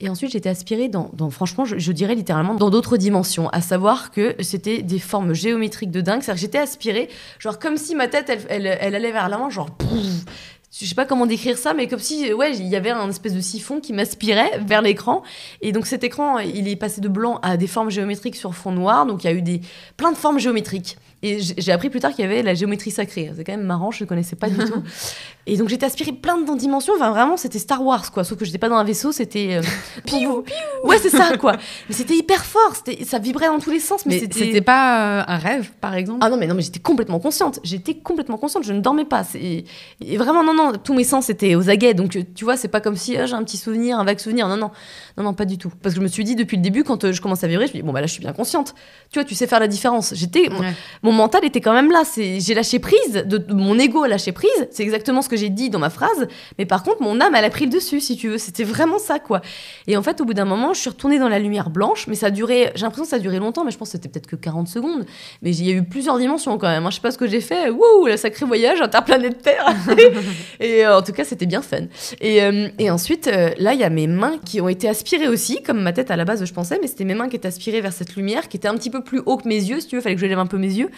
Et ensuite, j'étais aspirée dans, dans- franchement, je, je dirais littéralement, dans d'autres dimensions. À savoir que c'était des formes géométriques de dingue. C'est-à-dire que j'étais aspirée, genre comme si ma tête, elle, elle, elle allait vers l'avant, genre pouf, je sais pas comment décrire ça, mais comme si ouais, il y avait un espèce de siphon qui m'aspirait vers l'écran. Et donc cet écran, il est passé de blanc à des formes géométriques sur fond noir. Donc il y a eu des plein de formes géométriques. Et j'ai appris plus tard qu'il y avait la géométrie sacrée. C'est quand même marrant, je ne connaissais pas du tout. <laughs> Et donc j'étais aspirée plein de dimensions. Enfin vraiment, c'était Star Wars quoi. Sauf que j'étais pas dans un vaisseau, c'était. euh, <laughs> vous- Ouais, c'est ça quoi. Mais c'était hyper fort. Ça vibrait dans tous les sens. Mais, Mais c'était pas euh, un rêve, par exemple? Ah non, mais non, mais j'étais complètement consciente. J'étais complètement consciente. Je ne dormais pas. C'est et vraiment non, non. Tous mes sens étaient aux aguets. Donc euh, tu vois, c'est pas comme si ah, j'ai un petit souvenir, un vague souvenir. Non, non, non, non, pas du tout. Parce que je me suis dit depuis le début, quand euh, je commence à vibrer, je me dis bon bah là, je suis bien consciente. Tu vois, tu sais faire la différence. J'étais, Ouais. mon mental était quand même là. C'est, j'ai lâché prise. De, de- mon ego a lâché prise. C'est exactement ce que j'ai dit dans ma phrase. Mais par contre, mon âme, elle a pris le dessus, si tu veux. C'était vraiment ça, quoi. Et en fait, au bout d'un moment, je suis retournée dans la lumière blanche. Mais ça a duré. J'ai l'impression que ça a duré longtemps, mais je pense que c'était peut-être que 40 secondes. Mais il y a eu plusieurs dimensions quand même. hein. Je sais pas ce que j'ai fait. Wouh, le sacré voyage interplanétaire. <laughs> <laughs> <laughs> et euh, en tout cas, c'était bien fun. Et, euh, et ensuite, euh, là, il y a mes mains qui ont été aspirées aussi, comme ma tête à la base, je pensais, mais c'était mes mains qui étaient aspirées vers cette lumière qui était un petit peu plus haut que mes yeux, si tu veux. Fallait que je lève un peu mes yeux.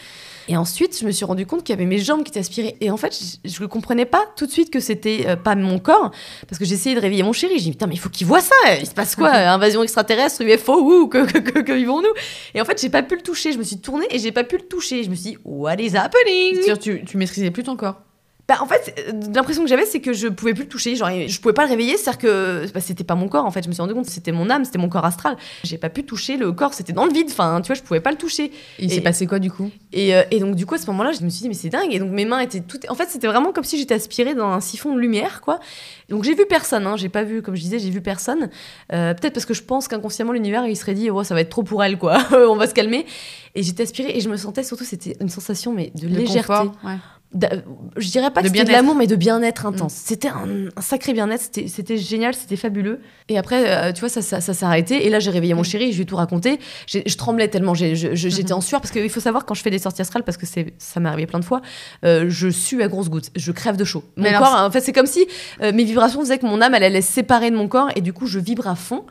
Et ensuite, je me suis rendu compte qu'il y avait mes jambes qui étaient aspirées. Et en fait, je ne comprenais pas tout de suite que c'était pas mon corps, parce que j'essayais de réveiller mon chéri. J'ai dit, putain, mais il faut qu'il voit ça. Il se passe quoi <laughs> Invasion extraterrestre, UFO, ou que, que, que, que vivons-nous? Et en fait, j'ai pas pu le toucher. Je me suis tournée et j'ai pas pu le toucher. Je me suis dit, what is happening? C'est-à-dire, tu, tu maîtrisais plus ton corps. Bah, en fait, euh, l'impression que j'avais, c'est que je pouvais plus le toucher. Genre, je pouvais pas le réveiller, c'est-à-dire que bah, c'était pas mon corps, en fait. Je me suis rendu compte que c'était mon âme, c'était mon corps astral. J'ai pas pu toucher le corps, c'était dans le vide. Enfin, tu vois, je pouvais pas le toucher. Il s'est passé quoi du coup? Et, euh, et donc, du coup, à ce moment-là, je me suis dit, mais c'est dingue. Et donc, mes mains étaient toutes. En fait, c'était vraiment comme si j'étais aspirée dans un siphon de lumière, quoi. Donc, j'ai vu personne, hein. J'ai pas vu, comme je disais, j'ai vu personne. Euh, Peut-être parce que je pense qu'inconsciemment, l'univers, il serait dit, oh, ça va être trop pour elle, quoi. <laughs> On va se calmer. Et j'étais aspirée et je me sentais surtout, c'était une sensation, mais de Le légèreté. confort, ouais. Je dirais pas De que c'était de l'amour, mais de bien-être intense. C'était un, un sacré bien-être, c'était- génial, c'était fabuleux. Et après, euh, tu vois, ça, ça, ça s'est arrêté. Et là, j'ai réveillé mon chéri, je lui ai tout raconté. Je tremblais tellement, j'étais en sueur. Parce qu'il faut savoir, quand je fais des sorties astrales, parce que ça m'est arrivé plein de fois, euh, je sue à grosses gouttes, je crève de chaud. Mon Mais alors, corps, en fait, c'est comme si euh, mes vibrations faisaient que mon âme, elle allait se séparer de mon corps. Et du coup, je vibre à fond.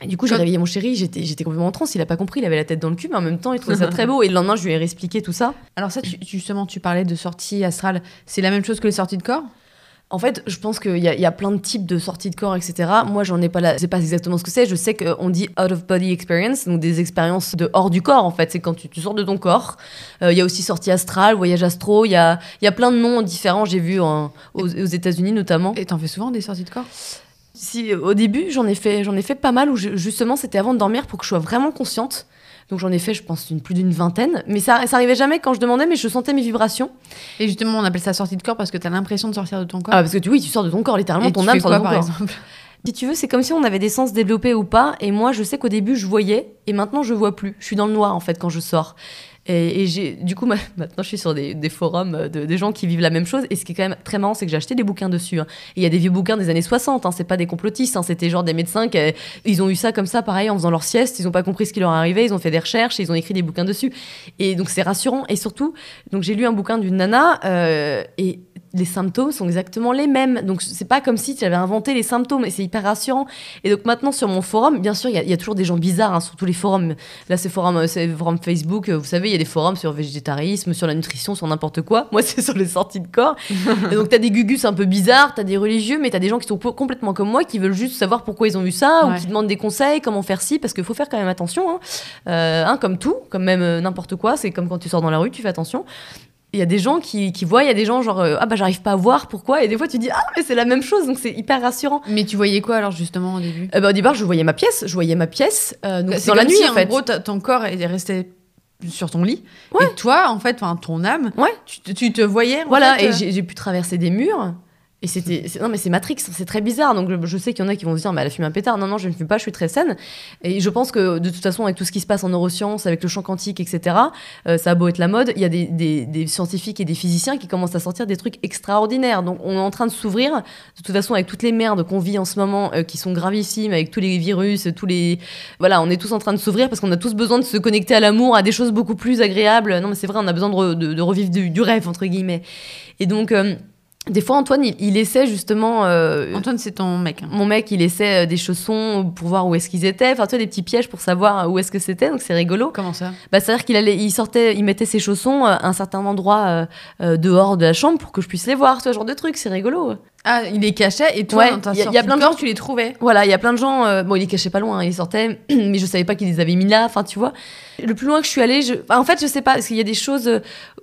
Et du coup, j'ai réveillé mon chéri, j'étais j'étais complètement en transe, il a pas compris, il avait la tête dans le cul, mais en même temps, il trouvait ça très beau. Et le lendemain, je lui ai réexpliqué tout ça. Alors ça, tu- justement, tu parlais de sortie astrale. C'est la même chose que les sorties de corps? En fait, je pense qu'il y, y a plein de types de sorties de corps, etc. Moi, j'en ai pas la... Je sais pas exactement ce que c'est. Je sais qu'on dit out of body experience, donc des expériences de hors du corps, en fait. C'est quand tu, tu sors de ton corps. Euh, Il y a aussi sortie astrale, voyage astro. Il y a, il y a plein de noms différents. J'ai vu en- aux, aux États-Unis notamment. Et t'en fais souvent des sorties de corps? Si, au début, j'en ai fait, j'en ai fait pas mal où je- justement c'était avant de dormir pour que je sois vraiment consciente. Donc j'en ai fait, je pense, une, plus d'une vingtaine. Mais ça, ça arrivait jamais quand je demandais, mais je sentais mes vibrations. Et justement, on appelle ça sortie de corps parce que t'as l'impression de sortir de ton corps. Ah, parce que tu, oui, tu sors de ton corps, littéralement, Et ton tu âme fais sort quoi, de ton par corps. exemple? Si tu veux, c'est comme si on avait des sens développés ou pas. Et moi, je sais qu'au début, je voyais, et maintenant, je vois plus. Je suis dans le noir, en fait, quand je sors. Et, et j'ai, du coup, <laughs> ma- maintenant, je suis sur des, des forums de, des gens qui vivent la même chose. Et ce qui est quand même très marrant, c'est que j'ai acheté des bouquins dessus. hein. Il y a des vieux bouquins des années 60. Hein, c'est pas des complotistes. hein, c'était genre des médecins qui, ils ont eu ça comme ça, pareil, en faisant leur sieste. Ils ont pas compris ce qui leur arrivait. Ils ont fait des recherches et ils ont écrit des bouquins dessus. Et donc, c'est rassurant. Et surtout, donc j'ai lu un bouquin d'une nana euh, et les symptômes sont exactement les mêmes. Donc, c'est pas comme si tu avais inventé les symptômes. Et c'est hyper rassurant. Et donc maintenant sur mon forum, bien sûr, il y a- il y, a toujours des gens bizarres hein, sur tous les forums. Là, c'est forum, euh, forum Facebook. euh, Vous savez, il y a des forums sur végétarisme, sur la nutrition, sur n'importe quoi. Moi, <laughs> c'est sur les sorties de corps. et donc, t'as des gugus un peu bizarres, t'as des religieux, mais t'as des gens qui sont complètement comme moi, qui veulent juste savoir pourquoi ils ont vu ça, Ouais. ou qui demandent des conseils, comment faire ci, parce qu'il faut faire quand même attention. Hein. Euh, hein, comme tout, comme même euh, n'importe quoi. C'est comme quand tu sors dans la rue, tu fais attention. Il y a des gens qui, qui voient, il y a des gens genre, euh, ah bah j'arrive pas à voir, pourquoi Et des fois tu dis, ah mais c'est la même chose, donc c'est hyper rassurant. Mais tu voyais quoi alors justement au début? Euh, bah, au départ, je voyais ma pièce, je voyais ma pièce, euh, donc Bah, dans la nuit si, en fait. gros, ton corps est resté sur ton lit. Ouais. Et toi, en fait, ton âme, Ouais. tu, te- tu te voyais. en Voilà, fait, et euh, j'ai pu traverser des murs. Et c'était. Non, mais c'est Matrix, c'est très bizarre. Donc, je, sais qu'il y en a qui vont se dire, mais elle a fumé un pétard. Non, non, je ne fume pas, je suis très saine. Et je pense que, de toute façon, avec tout ce qui se passe en neurosciences, avec le champ quantique, etc., euh, ça a beau être la mode, il y a des, des- scientifiques et des physiciens qui commencent à sortir des trucs extraordinaires. Donc, on est en train de s'ouvrir. De toute façon, avec toutes les merdes qu'on vit en ce moment, euh, qui sont gravissimes, avec tous les virus, tous les. Voilà, on est tous en train de s'ouvrir parce qu'on a tous besoin de se connecter à l'amour, à des choses beaucoup plus agréables. Non, mais c'est vrai, on a besoin de, re- de- de revivre du, du rêve, entre guillemets. Et donc. euh, des fois, Antoine, il, il essaie justement. euh, Antoine, c'est ton mec. hein. mon mec, il essaie euh, des chaussons pour voir où est-ce qu'ils étaient. Enfin, tu vois, des petits pièges pour savoir où est-ce que c'était. Donc, c'est rigolo. Comment ça? Bah, c'est-à-dire qu'il allait, il sortait, il mettait ses chaussons à un certain endroit euh, euh, dehors de la chambre pour que je puisse les voir. Ce genre de truc, c'est rigolo. Ah, il les cachait et toi, Ouais, dans ta y a- y a sortie plein de corps, gens- tu les trouvais. Voilà, il y a plein de gens. euh, bon, il les cachait pas loin, il sortait, <clears throat> mais je savais pas qu'ils les avaient mis là. Enfin, tu vois. Le plus loin que je suis allée, je... enfin, en fait, je sais pas, parce qu'il y a des choses. euh,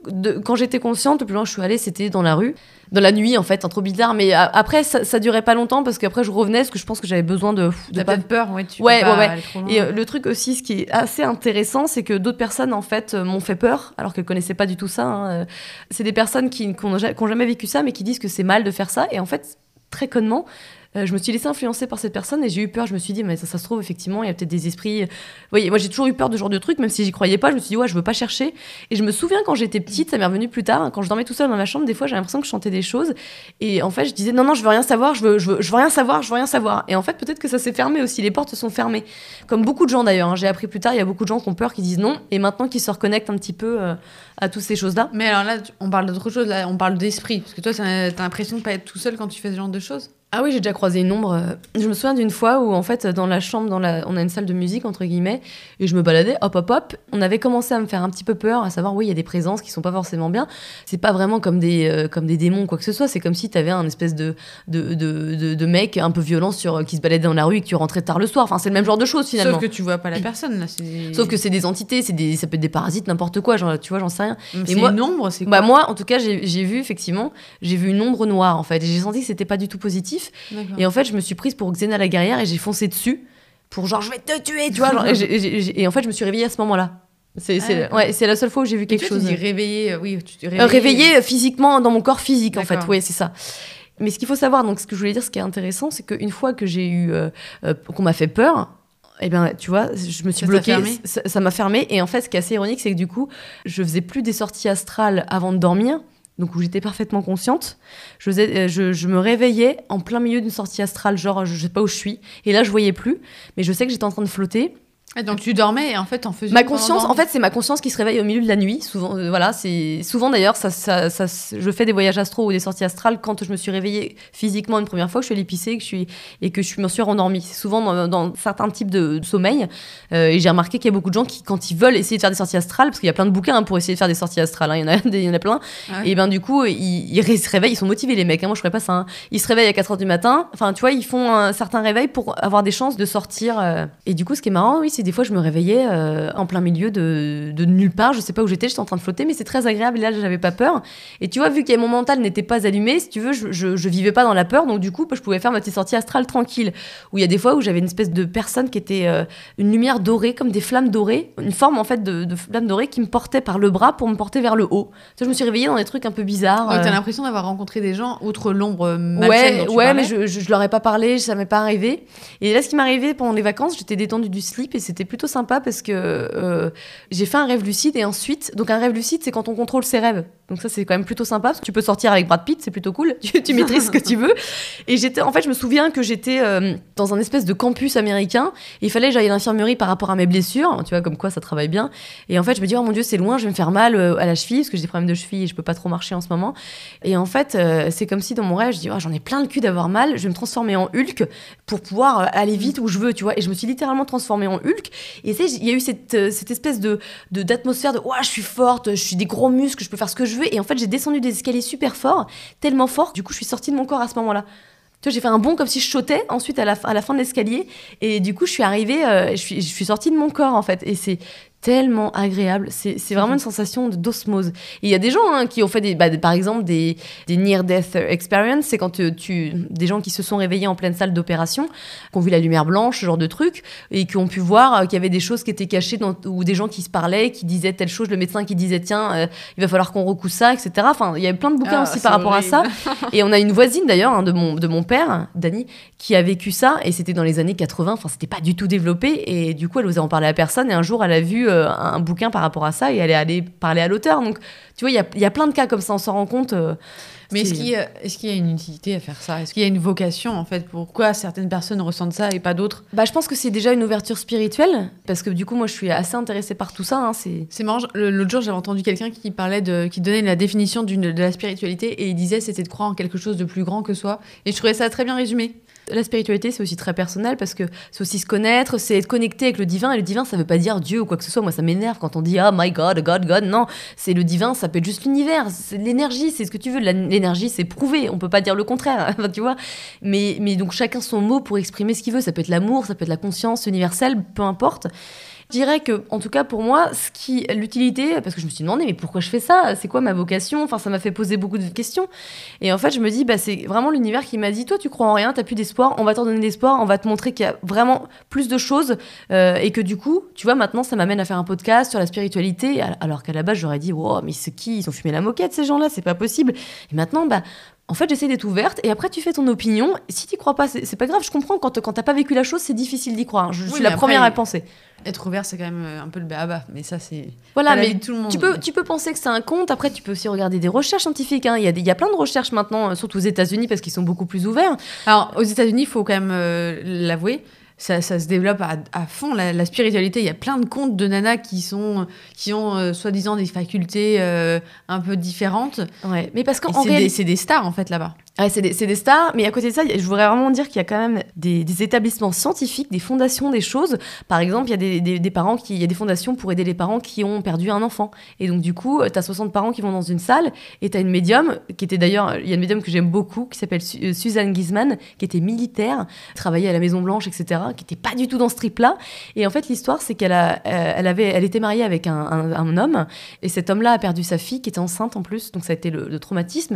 De... Quand j'étais consciente, le plus loin que je suis allée, c'était dans la rue, dans la nuit, en fait, un trop bizarre. Mais a- après, ça, ça durait pas longtemps parce qu'après, je revenais, parce que je pense que j'avais besoin de. de pas- peut-être peur, ouais. Tu Ouais, peux pas ouais, ouais. trop loin. Et euh, le truc aussi, ce qui est assez intéressant, c'est que d'autres personnes, en fait, euh, m'ont fait peur, alors qu'elles connaissaient pas du tout ça. hein. Euh, C'est des personnes qui n'ont jamais vécu ça, mais qui disent que c'est mal de faire ça. Et en fait, très connement, je me suis laissée influencer par cette personne et j'ai eu peur. Je me suis dit, mais ça, se trouve, effectivement, il y a peut-être des esprits. Vous voyez, moi, j'ai toujours eu peur de ce genre de truc, même si j'y croyais pas. Je me suis dit, ouais, je veux pas chercher. Et je me souviens quand j'étais petite, ça m'est revenu plus tard, quand je dormais tout seul dans ma chambre, des fois, j'ai l'impression que je chantais des choses. Et en fait, je disais, non, non, je veux rien savoir, je veux, je veux, je veux rien savoir, je veux rien savoir. Et en fait, peut-être que ça s'est fermé aussi, les portes se sont fermées. Comme beaucoup de gens d'ailleurs, hein. j'ai appris plus tard, il y a beaucoup de gens qui ont peur, qui disent non, et maintenant qui se reconnectent un petit peu euh, à toutes ces choses-là. Mais alors là, on parle d'autre chose, là, on parle d'esprit. Parce que toi, t'as l'impression de pas être tout seul quand tu fais ce genre de choses Ah oui, j'ai déjà croisé une ombre. euh, Je me souviens d'une fois où, en fait, dans la chambre, dans la... on a une salle de musique, entre guillemets, et je me baladais, hop, hop, hop. On avait commencé à me faire un petit peu peur, à savoir, oui, il y a des présences qui sont pas forcément bien. C'est pas vraiment comme des, euh, comme des démons, quoi que ce soit. C'est comme si tu avais un espèce de, de, de, de, de mec un peu violent sur, qui se baladait dans la rue et que tu rentrais tard le soir. Enfin, c'est le même genre de choses, finalement. Sauf que tu vois pas la personne, là. Sauf que c'est des entités, c'est des, ça peut être des parasites, n'importe quoi, genre, tu vois, j'en sais rien. Et moi- une ombre, c'est Bah quoi moi, en tout cas, j'ai vu effectivement, j'ai vu une ombre noire en fait, et j'ai senti que c'était pas du tout positif. Et en fait, je me suis prise pour Xena la guerrière et j'ai foncé dessus pour genre je vais te tuer, tu vois. genre, et, en fait, je me suis réveillée à ce moment-là. C'est Ah, ouais, c'est la seule fois où j'ai vu quelque chose. Tu dis réveillé, euh, oui, tu te Euh, réveillée physiquement dans mon corps physique en fait. Oui, c'est ça. Mais ce qu'il faut savoir, donc ce que je voulais dire, ce qui est intéressant, c'est qu'une fois que j'ai eu, euh, euh, qu'on m'a fait peur, eh bien, tu vois, je me suis Ça bloquée, ça m'a fermé. Et en fait, ce qui est assez ironique, c'est que du coup, je faisais plus des sorties astrales avant de dormir, donc où j'étais parfaitement consciente. Euh, je me réveillais en plein milieu d'une sortie astrale, genre je sais pas où je suis. Et là, je voyais plus, mais je sais que j'étais en train de flotter. Donc tu dormais et en fait, en faisais. Ma conscience, en fait, c'est ma conscience qui se réveille au milieu de la nuit. Souvent, euh, voilà, c'est souvent d'ailleurs, ça, ça, ça- je fais des voyages astro ou des sorties astrales quand je me suis réveillée physiquement une première fois, que je suis allée pisser, que je suis et que je me suis rendormie. C'est souvent dans, dans certains types de, de sommeil. Euh, et j'ai remarqué qu'il y a beaucoup de gens qui, quand ils veulent essayer de faire des sorties astrales, parce qu'il y a plein de bouquins hein, pour essayer de faire des sorties astrales, hein, il y en a, <laughs> des- il y en a plein. Ah ouais. Et ben du coup, ils, se réveillent, ils sont motivés les mecs. hein, moi, je ferais pas ça. Ils se réveillent à 4 heures du matin. Enfin, tu vois, ils font un certain réveil pour avoir des chances de sortir. euh. Et du coup, ce qui est marrant, oui, c'est des fois, je me réveillais euh, en plein milieu de, de nulle part. Je sais pas où j'étais, j'étais en train de flotter, mais c'est très agréable. Et là, j'avais pas peur. Et tu vois, vu que mon mental n'était pas allumé, si tu veux, je, je, je vivais pas dans la peur. Donc du coup, je pouvais faire ma petite sortie astrale tranquille. Où il y a des fois où j'avais une espèce de personne qui était euh, une lumière dorée, comme des flammes dorées, une forme en fait de, de flamme dorée qui me portait par le bras pour me porter vers le haut. Je me suis réveillée dans des trucs un peu bizarres. Donc, t'as euh. l'impression d'avoir rencontré des gens outre l'ombre Ouais, dont tu ouais, parlais. mais je, je, je leur ai pas parlé, ça m'est pas arrivé. Et là, ce qui m'est arrivé pendant les vacances, j'étais détendue du slip et c'était plutôt sympa parce que euh, j'ai fait un rêve lucide et ensuite, donc un rêve lucide, c'est quand on contrôle ses rêves. Donc ça, c'est quand même plutôt sympa parce que tu peux sortir avec Brad Pitt, c'est plutôt cool. <laughs> Tu, maîtrises ce que tu veux. Et j'étais, en fait, je me souviens que j'étais euh, dans un espèce de campus américain il fallait que j'aille à l'infirmerie par rapport à mes blessures. Tu vois, comme quoi ça travaille bien. Et en fait, je me dis, oh mon dieu, c'est loin, je vais me faire mal euh, à la cheville parce que j'ai des problèmes de cheville et je peux pas trop marcher en ce moment. Et en fait, euh, c'est comme si dans mon rêve, je dis, oh, j'en ai plein le cul d'avoir mal, je vais me transformer en Hulk pour pouvoir aller vite où je veux, tu vois. Et je me suis littéralement transformée en Hulk. Et tu sais, il y a eu cette, cette espèce de d'atmosphère de, je suis forte, je suis des gros muscles, je peux faire ce que je Et en fait, j'ai descendu des escaliers super forts, tellement fort, du coup, je suis sortie de mon corps à ce moment-là. Tu vois, j'ai fait un bond comme si je sautais ensuite à la, fin- à la fin de l'escalier. Et du coup, je suis arrivée, euh, je, suis, je suis sortie de mon corps, en fait. Et c'est tellement agréable. C'est vraiment une sensation d'osmose. Il y a des gens hein, qui ont fait, des, bah, des- par exemple, des, des near-death experience. C'est quand tu, tu- des gens qui se sont réveillés en pleine salle d'opération, qui ont vu la lumière blanche, ce genre de truc, et qui ont pu voir euh, qu'il y avait des choses qui étaient cachées, dans, ou des gens qui se parlaient, qui disaient telle chose, le médecin qui disait tiens, euh, il va falloir qu'on recousse ça, etc. Enfin, il y avait plein de bouquins Ah, aussi par rapport à ça. Et on a une voisine d'ailleurs hein, de, mon, de mon père, Dani, qui a vécu ça et c'était dans les années 80. Enfin, c'était pas du tout développé et du coup, elle osait en parler à personne. Et un jour, elle a vu euh, un bouquin par rapport à ça et elle est allée parler à l'auteur. Donc, tu vois, il y a, il y a plein de cas comme ça, on s'en rend compte. euh, Mais est-ce qu'il y, a- est-ce qu'il y a une utilité à faire ça? Est-ce qu'il y a une vocation en fait? Pourquoi certaines personnes ressentent ça et pas d'autres? Bah, je pense que c'est déjà une ouverture spirituelle parce que du coup, moi, je suis assez intéressée par tout ça. hein, c'est C'est marrant, l'autre jour j'avais entendu quelqu'un qui parlait de, qui donnait la définition de la spiritualité et il disait c'était de croire en quelque chose de plus grand que soi. Et je trouvais ça très bien résumé. La spiritualité, c'est aussi très personnel parce que c'est aussi se connaître, c'est être connecté avec le divin. Et le divin, ça veut pas dire Dieu ou quoi que ce soit. Moi, ça m'énerve quand on dit Ah, my God, God, God. Non, c'est le divin, ça peut être juste l'univers. C'est l'énergie, c'est ce que tu veux. L'énergie, c'est prouvé. On peut pas dire le contraire. <laughs> Tu vois. Mais, mais donc, chacun son mot pour exprimer ce qu'il veut. Ça peut être l'amour, ça peut être la conscience universelle, peu importe. Je dirais que, en tout cas pour moi, ce qui l'utilité, parce que je me suis demandé, mais pourquoi je fais ça? C'est quoi ma vocation? Enfin, ça m'a fait poser beaucoup de questions. Et en fait, je me dis, bah, c'est vraiment l'univers qui m'a dit, toi, tu crois en rien, t'as plus d'espoir, on va t'en donner l'espoir, on va te montrer qu'il y a vraiment plus de choses, euh, et que du coup, tu vois, maintenant, ça m'amène à faire un podcast sur la spiritualité, al- alors qu'à la base, j'aurais dit, wow, mais c'est qui? Ils ont fumé la moquette, ces gens-là, c'est pas possible. Et maintenant, bah. En fait, j'essaie d'être ouverte et après, tu fais ton opinion. Si tu crois pas, c'est pas grave. Je comprends quand, quand t'as pas vécu la chose, c'est difficile d'y croire. Je Oui, suis la après, première à penser. Être ouvert c'est quand même euh, un peu le béaba, mais ça c'est. Voilà, mais tout le monde. Tu peux, tu peux penser que c'est un conte, après tu peux aussi regarder des recherches scientifiques. hein. Il, y a des- il y a plein de recherches maintenant, euh, surtout aux États-Unis, parce qu'ils sont beaucoup plus ouverts. Alors, aux États-Unis, il faut quand même euh, l'avouer, ça, ça se développe à, à fond, la, la spiritualité. Il y a plein de contes de nanas qui, sont, qui ont euh, soi-disant des facultés euh, un peu différentes. Ouais. Mais parce qu'en réalité, c'est des stars, en fait, là-bas. Ouais, c'est des, stars, mais à côté de ça, je voudrais vraiment dire qu'il y a quand même des, établissements scientifiques, des fondations, des choses. Par exemple, il y a des, parents qui, il y a des fondations pour aider les parents qui ont perdu un enfant. Et donc, du coup, tu as 60 parents qui vont dans une salle et tu as une médium, qui était d'ailleurs, il y a une médium que j'aime beaucoup, qui s'appelle euh, Suzanne Gizman, qui était militaire, travaillait à la Maison-Blanche, etc., qui était pas du tout dans ce trip-là. Et en fait, l'histoire, c'est qu'elle euh, elle avait, elle était mariée avec un, homme, et cet homme-là a perdu sa fille, qui était enceinte en plus, donc ça a été le traumatisme.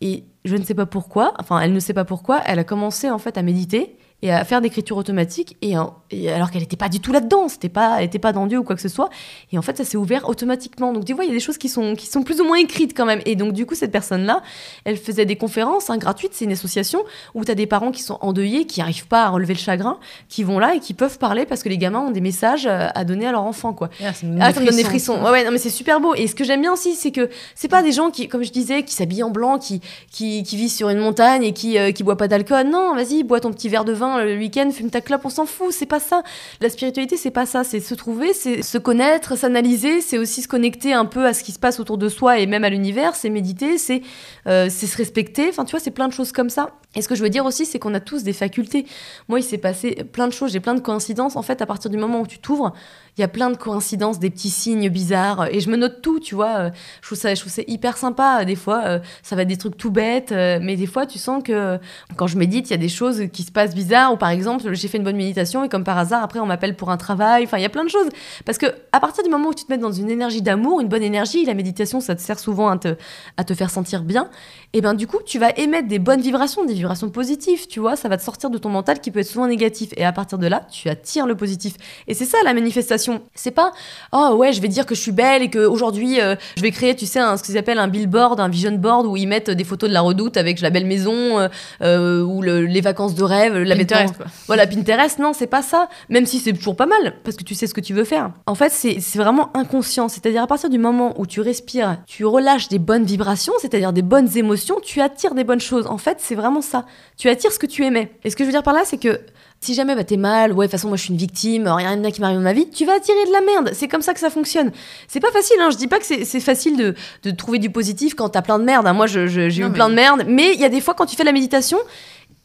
Et je ne sais pas pourquoi, enfin elle ne sait pas pourquoi, elle a commencé en fait à méditer et à faire d'écriture automatique et, alors qu'elle n'était pas du tout là-dedans, c'était pas, elle n'était pas dans Dieu ou quoi que ce soit. Et en fait ça s'est ouvert automatiquement. Donc tu vois, il y a des choses qui sont, qui sont plus ou moins écrites quand même. Et donc du coup cette personne-là, elle faisait des conférences hein, gratuites, c'est une association où tu as des parents qui sont endeuillés, qui n'arrivent pas à relever le chagrin, qui vont là et qui peuvent parler parce que les gamins ont des messages euh, à donner à leur enfant quoi. Ah, ça me donne des frissons. Ouais, ouais, non, mais c'est super beau. Et ce que j'aime bien aussi, c'est que c'est pas des gens qui, comme je disais, qui s'habillent en blanc, qui, qui, qui vivent sur une montagne et qui, euh, qui boivent pas d'alcool. Non, vas-y, bois ton petit verre de vin le week-end, fume ta clope, on s'en fout. C'est pas ça. La spiritualité, c'est pas ça. C'est se trouver, c'est se connaître, s'analyser, c'est aussi se connecter un peu à ce qui se passe autour de soi et même à l'univers. C'est méditer, c'est euh, c'est se respecter. Enfin, tu vois, c'est plein de choses comme ça. Et ce que je veux dire aussi, c'est qu'on a tous des facultés. Moi, il s'est passé plein de choses, j'ai plein de coïncidences. En fait, à partir du moment où tu t'ouvres, il y a plein de coïncidences, des petits signes bizarres. Et je me note tout, tu vois. Euh, Je trouve ça, je trouve hyper sympa. Des fois, euh, ça va être des trucs tout bêtes. euh, Mais des fois, tu sens que quand je médite, il y a des choses qui se passent bizarres. Ou par exemple, j'ai fait une bonne méditation et comme par hasard, après, on m'appelle pour un travail. Enfin, il y a plein de choses. Parce que à partir du moment où tu te mets dans une énergie d'amour, une bonne énergie, la méditation, ça te sert souvent à te, à te faire sentir bien. Et ben du coup, tu vas émettre des bonnes vibrations, des vibrations positives, tu vois, ça va te sortir de ton mental qui peut être souvent négatif. Et à partir de là, tu attires le positif. Et c'est ça la manifestation. C'est pas, oh ouais, je vais dire que je suis belle et que aujourd'hui euh, je vais créer, tu sais, un, ce qu'ils appellent un billboard, un vision board où ils mettent des photos de la redoute avec la belle maison euh, euh, ou le- les vacances de rêve, la Pinterest, quoi. voilà, Pinterest, non, c'est pas ça. Même si c'est toujours pas mal, parce que tu sais ce que tu veux faire. En fait, c'est c'est vraiment inconscient. C'est-à-dire, à partir du moment où tu respires, tu relâches des bonnes vibrations, c'est-à-dire des bonnes émotions, tu attires des bonnes choses. En fait, c'est vraiment ça. Tu attires ce que tu aimais. Et ce que je veux dire par là, c'est que si jamais bah, t'es mal, ouais, de toute façon, moi je suis une victime, rien n'a qui m'arrive dans ma vie, tu vas attirer de la merde. C'est comme ça que ça fonctionne. C'est pas facile, hein. Je dis pas que c'est facile de, de trouver du positif quand t'as plein de merde. hein. Moi, j'ai eu mais- plein de merde. Mais il y a des fois, quand tu fais la méditation,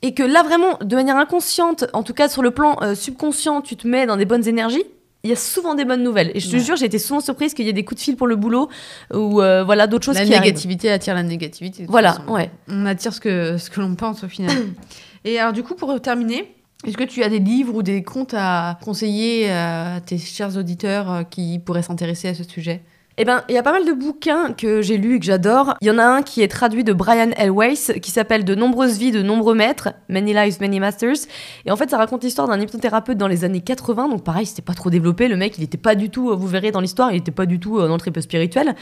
et que là vraiment de manière inconsciente, en tout cas sur le plan euh, subconscient, tu te mets dans des bonnes énergies. Il y a souvent des bonnes nouvelles. Et je te Ouais. jure, j'ai été souvent surprise qu'il y ait des coups de fil pour le boulot ou euh, voilà d'autres choses La qui arrivent. négativité attire la négativité. de Voilà, façon. ouais. On attire ce que, ce que l'on pense au final. <coughs> Et alors, du coup, pour terminer, Est-ce que tu as des livres ou des comptes à conseiller à tes chers auditeurs euh, qui pourraient s'intéresser à ce sujet? Eh ben, il y a pas mal de bouquins que j'ai lus et que j'adore. Il y en a un qui est traduit de Brian L. Weiss, qui s'appelle De nombreuses vies de nombreux maîtres, Many Lives, Many Masters. Et en fait, ça raconte l'histoire d'un hypnothérapeute dans les années 80. Donc pareil, c'était pas trop développé. Le mec, il était pas du tout, vous verrez dans l'histoire, il était pas du tout dans le trip spirituel.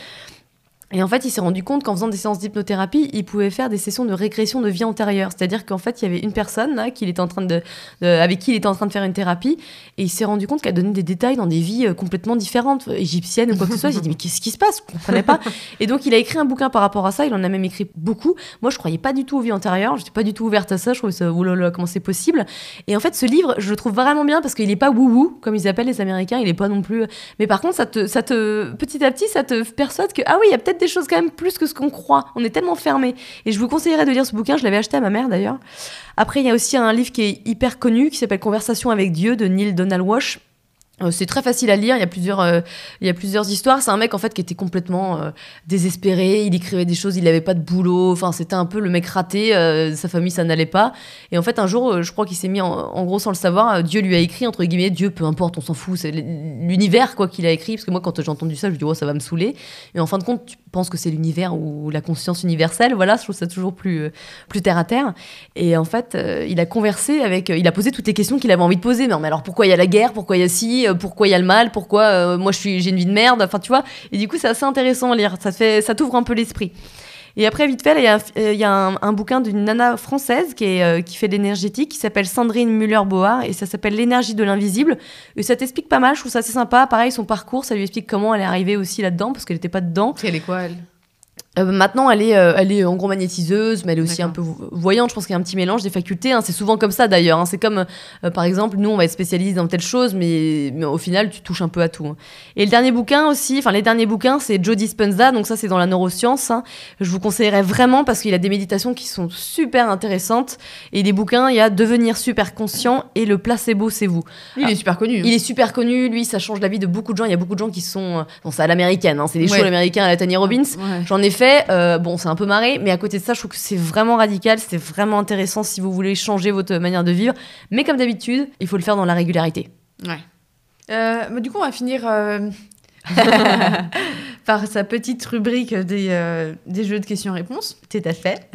Et en fait, il s'est rendu compte qu'en faisant des séances d'hypnothérapie, il pouvait faire des sessions de régression de vie antérieure. C'est-à-dire qu'en fait, il y avait une personne là, avec qui il était en train de faire une thérapie, et il s'est rendu compte qu'elle donnait des détails dans des vies euh, complètement différentes, égyptiennes ou quoi que ce soit. S'est dit mais qu'est-ce qui se passe? Je comprenais pas. Et donc, il a écrit un bouquin par rapport à ça. Il en a même écrit beaucoup. Moi, je croyais pas du tout aux vies antérieures. J'étais pas du tout ouverte à ça. Je trouvais ça oulala, comment c'est possible? Et en fait, ce livre, je le trouve vraiment bien parce qu'il est pas wouhou comme ils appellent les Américains. Il est pas non plus. Mais par contre, ça te, ça te, petit à petit, ça te persuade que ah oui, il y a peut-être des choses quand même plus que ce qu'on croit. On est tellement fermé. Et je vous conseillerais de lire ce bouquin. Je l'avais acheté à ma mère d'ailleurs. Après, il y a aussi un livre qui est hyper connu qui s'appelle Conversation avec Dieu de Neil Donald Walsh. Euh, c'est très facile à lire, il y a plusieurs, euh, il y a plusieurs histoires. C'est un mec en fait qui était complètement euh, désespéré, il écrivait des choses, il n'avait pas de boulot, enfin c'était un peu le mec raté, sa famille ça n'allait pas. Et en fait un jour, je crois qu'il s'est mis en, gros sans le savoir, Dieu lui a écrit entre guillemets, Dieu peu importe, on s'en fout, c'est l'univers quoi qu'il a écrit, parce que moi quand j'ai entendu ça, je me dis oh ça va me saouler. Et en fin de compte, tu penses que c'est l'univers ou la conscience universelle, voilà, je trouve ça toujours plus, plus terre à terre. Et en fait, il a conversé avec, il a posé toutes les questions qu'il avait envie de poser. Non mais alors pourquoi il y a la guerre, pourquoi il y a ci? Euh, pourquoi il y a le mal, pourquoi euh, moi je suis j'ai une vie de merde, enfin tu vois? Et du coup, c'est assez intéressant à lire, ça fait ça t'ouvre un peu l'esprit. Et après, vite fait, il y a, a un, bouquin d'une nana française euh, qui fait de l'énergétique, qui s'appelle Sandrine Muller-Boa, et ça s'appelle L'énergie de l'invisible. Et ça t'explique pas mal, je trouve ça assez sympa. Pareil, son parcours, ça lui explique comment elle est arrivée aussi là-dedans, parce qu'elle n'était pas dedans. Elle est quoi, elle? Euh, maintenant, elle est, euh, elle est en gros magnétiseuse, mais elle est aussi un peu voyante. Je pense qu'il y a un petit mélange des facultés. Hein. C'est souvent comme ça d'ailleurs. Hein. C'est comme, euh, par exemple, nous, on va être spécialisé dans telle chose, mais, mais, au final, tu touches un peu à tout. Hein. Et le dernier bouquin aussi, enfin, les derniers bouquins, c'est Joe Dispenza. Donc, ça, c'est dans la neuroscience. Je vous conseillerais vraiment parce qu'il a des méditations qui sont super intéressantes. Et des bouquins, il y a Devenir super conscient et Le placebo, c'est vous. il est super connu. Il est super connu. Lui, ça change la vie de beaucoup de gens. Il y a beaucoup de gens qui sont. Bon, c'est à l'américaine. C'est des shows américains à la Tanya Robbins. J'en ai fait euh, bon, c'est un peu marré, mais à côté de ça, je trouve que c'est vraiment radical, c'est vraiment intéressant si vous voulez changer votre manière de vivre. Mais comme d'habitude, il faut le faire dans la régularité. Ouais. Euh, du coup, on va finir euh, <laughs> par sa petite rubrique des, des jeux de questions-réponses. Tout à fait.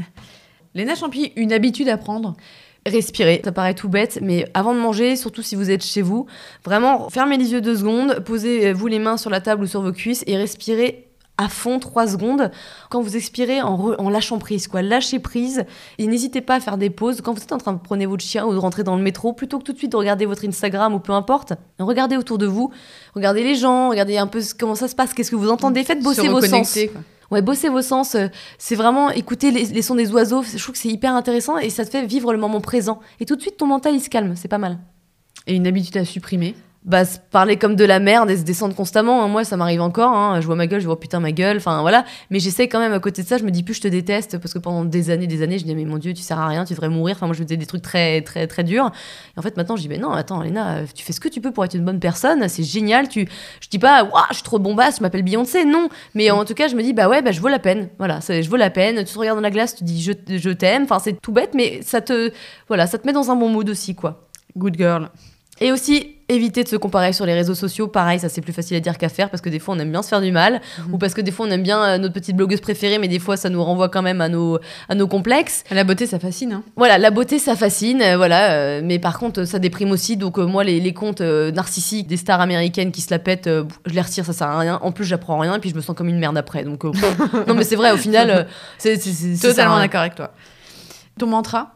Léna Champy, une habitude à prendre respirer. Ça paraît tout bête, mais avant de manger, surtout si vous êtes chez vous, vraiment fermez les yeux deux secondes, posez-vous les mains sur la table ou sur vos cuisses et respirez à fond trois secondes. Quand vous expirez en, lâchant prise quoi. Lâchez prise et n'hésitez pas à faire des pauses. Quand vous êtes en train de prendre votre chien ou de rentrer dans le métro plutôt que tout de suite de regarder votre Instagram ou peu importe regardez autour de vous. Regardez les gens regardez un peu comment ça se passe qu'est-ce que vous entendez. Faites bosser vos sens. Ouais, bosser vos sens, euh, c'est vraiment écouter les, les, sons des oiseaux. Je trouve que c'est hyper intéressant et ça te fait vivre le moment présent. Et tout de suite, ton mental, il se calme. C'est pas mal. Et une habitude à supprimer bah, se parler comme de la merde et se descendre constamment. Hein. Moi, ça m'arrive encore. Hein. Je vois ma gueule, je vois putain ma gueule. Enfin, voilà. Mais j'essaie quand même, à côté de ça, je me dis plus je te déteste parce que pendant des années, des années, je dis mais mon Dieu, tu sers à rien, tu devrais mourir. Enfin, moi, je me disais des trucs très, très, très durs. Et en fait, maintenant, je dis mais non, attends, Léna, tu fais ce que tu peux pour être une bonne personne. C'est génial. Tu, je dis pas, waouh, je suis trop bombasse, je m'appelle Beyoncé. Non. Mais en tout cas, je me dis bah ouais, bah, je vaux la peine. Voilà, je vaux la peine. Tu te regardes dans la glace, tu dis je, je t'aime. Enfin, c'est tout bête, mais ça te, voilà, ça te met dans un bon mood aussi, quoi. Good girl. Et aussi, éviter de se comparer sur les réseaux sociaux. Pareil, ça c'est plus facile à dire qu'à faire parce que des fois on aime bien se faire du mal mhm. ou parce que des fois on aime bien euh, notre petite blogueuse préférée, mais des fois ça nous renvoie quand même à nos, à nos complexes. La beauté, ça fascine. Hein. Voilà, la beauté, ça fascine. Euh, voilà, euh, mais par contre, ça déprime aussi. Donc moi, les, les comptes narcissiques des stars américaines qui se la pètent, je les retire, ça sert à rien. En plus, j'apprends rien et puis je me sens comme une merde après. Donc <laughs> non, mais c'est vrai, au final, c'est totalement d'accord avec toi. Ton mantra?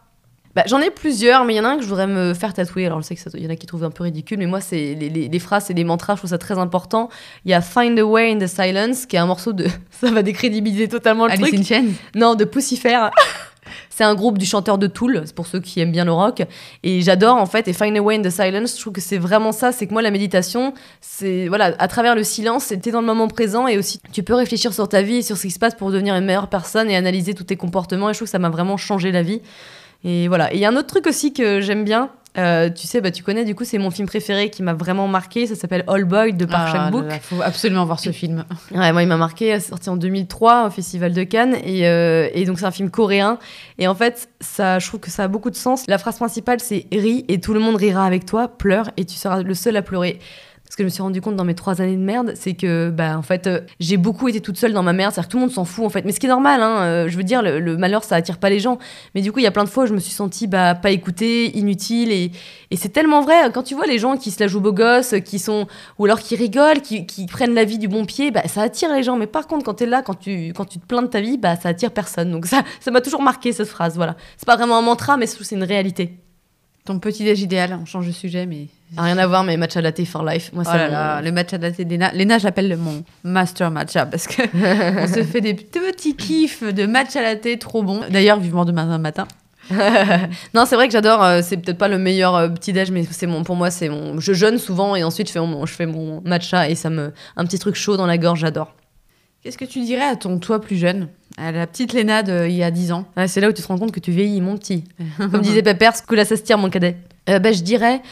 Bah, J'en ai plusieurs, mais il y en a un que je voudrais me faire tatouer. Alors, je sais qu'il y en a qui trouvent un peu ridicule, mais moi, c'est les, les, phrases et les mantras, je trouve ça très important. Il y a Find a Way in the Silence, qui est un morceau de. <laughs> ça va décrédibiliser totalement le Alice truc. Chain Non, de Pucifer. <laughs> c'est un groupe du chanteur de Tool, c'est pour ceux qui aiment bien le rock. Et j'adore, en fait, et Find a Way in the Silence, je trouve que c'est vraiment ça. C'est que moi, la méditation, c'est. Voilà, à travers le silence, t'es dans le moment présent et aussi, tu peux réfléchir sur ta vie et sur ce qui se passe pour devenir une meilleure personne et analyser tous tes comportements. Et je trouve que ça m'a vraiment changé la vie. Et voilà. Et il y a un autre truc aussi que j'aime bien, Euh, tu sais, bah, tu connais, du coup, c'est mon film préféré qui m'a vraiment marqué. Ça s'appelle All Boy de Park Ah Chan-wook. là, faut absolument voir ce film. Ouais, moi, il m'a marqué. C'est sorti en 2003 au Festival de Cannes. Et, euh, et donc, c'est un film coréen. Et en fait, ça, je trouve que ça a beaucoup de sens. La phrase principale, c'est ris et tout le monde rira avec toi, pleure et tu seras le seul à pleurer. Ce que je me suis rendu compte dans mes trois années de merde, c'est que, bah, en fait, euh, j'ai beaucoup été toute seule dans ma merde. C'est-à-dire que tout le monde s'en fout, en fait. Mais ce qui est normal, hein. euh, je veux dire, le, malheur, ça attire pas les gens. Mais du coup, il y a plein de fois où je me suis sentie, bah, pas écoutée, inutile. Et, et c'est tellement vrai. Quand tu vois les gens qui se la jouent beau gosse, qui sont, ou alors qui rigolent, qui, qui prennent la vie du bon pied, bah, ça attire les gens. Mais par contre, quand t'es là, quand tu, quand tu te plains de ta vie, bah, ça attire personne. Donc ça, ça m'a toujours marqué cette phrase. Voilà. C'est pas vraiment un mantra, mais c'est une réalité. Ton petit déj idéal, on change de sujet, mais. Rien à voir, mais matcha latte for life. Moi, Oh ça là me- là, le matcha latte d'Elena. Léna, j'appelle mon master matcha parce que <laughs> on se fait des petits kiffs de matcha latte trop bon. D'ailleurs, vivement demain matin. <laughs> non, c'est vrai que j'adore. euh, c'est peut-être pas le meilleur euh, petit déj, mais c'est mon, pour moi, c'est mon. Je jeûne souvent et ensuite je fais mon, je fais mon matcha et ça me, un petit truc chaud dans la gorge, j'adore. Qu'est-ce que tu dirais à ton toi plus jeune, à la petite Léna de il y a 10 ans? Ouais, c'est là où tu te rends compte que tu vieillis, mon petit. <laughs> Comme disait Pepper, ce que là ça se tire, mon cadet. Euh, bah, je dirais.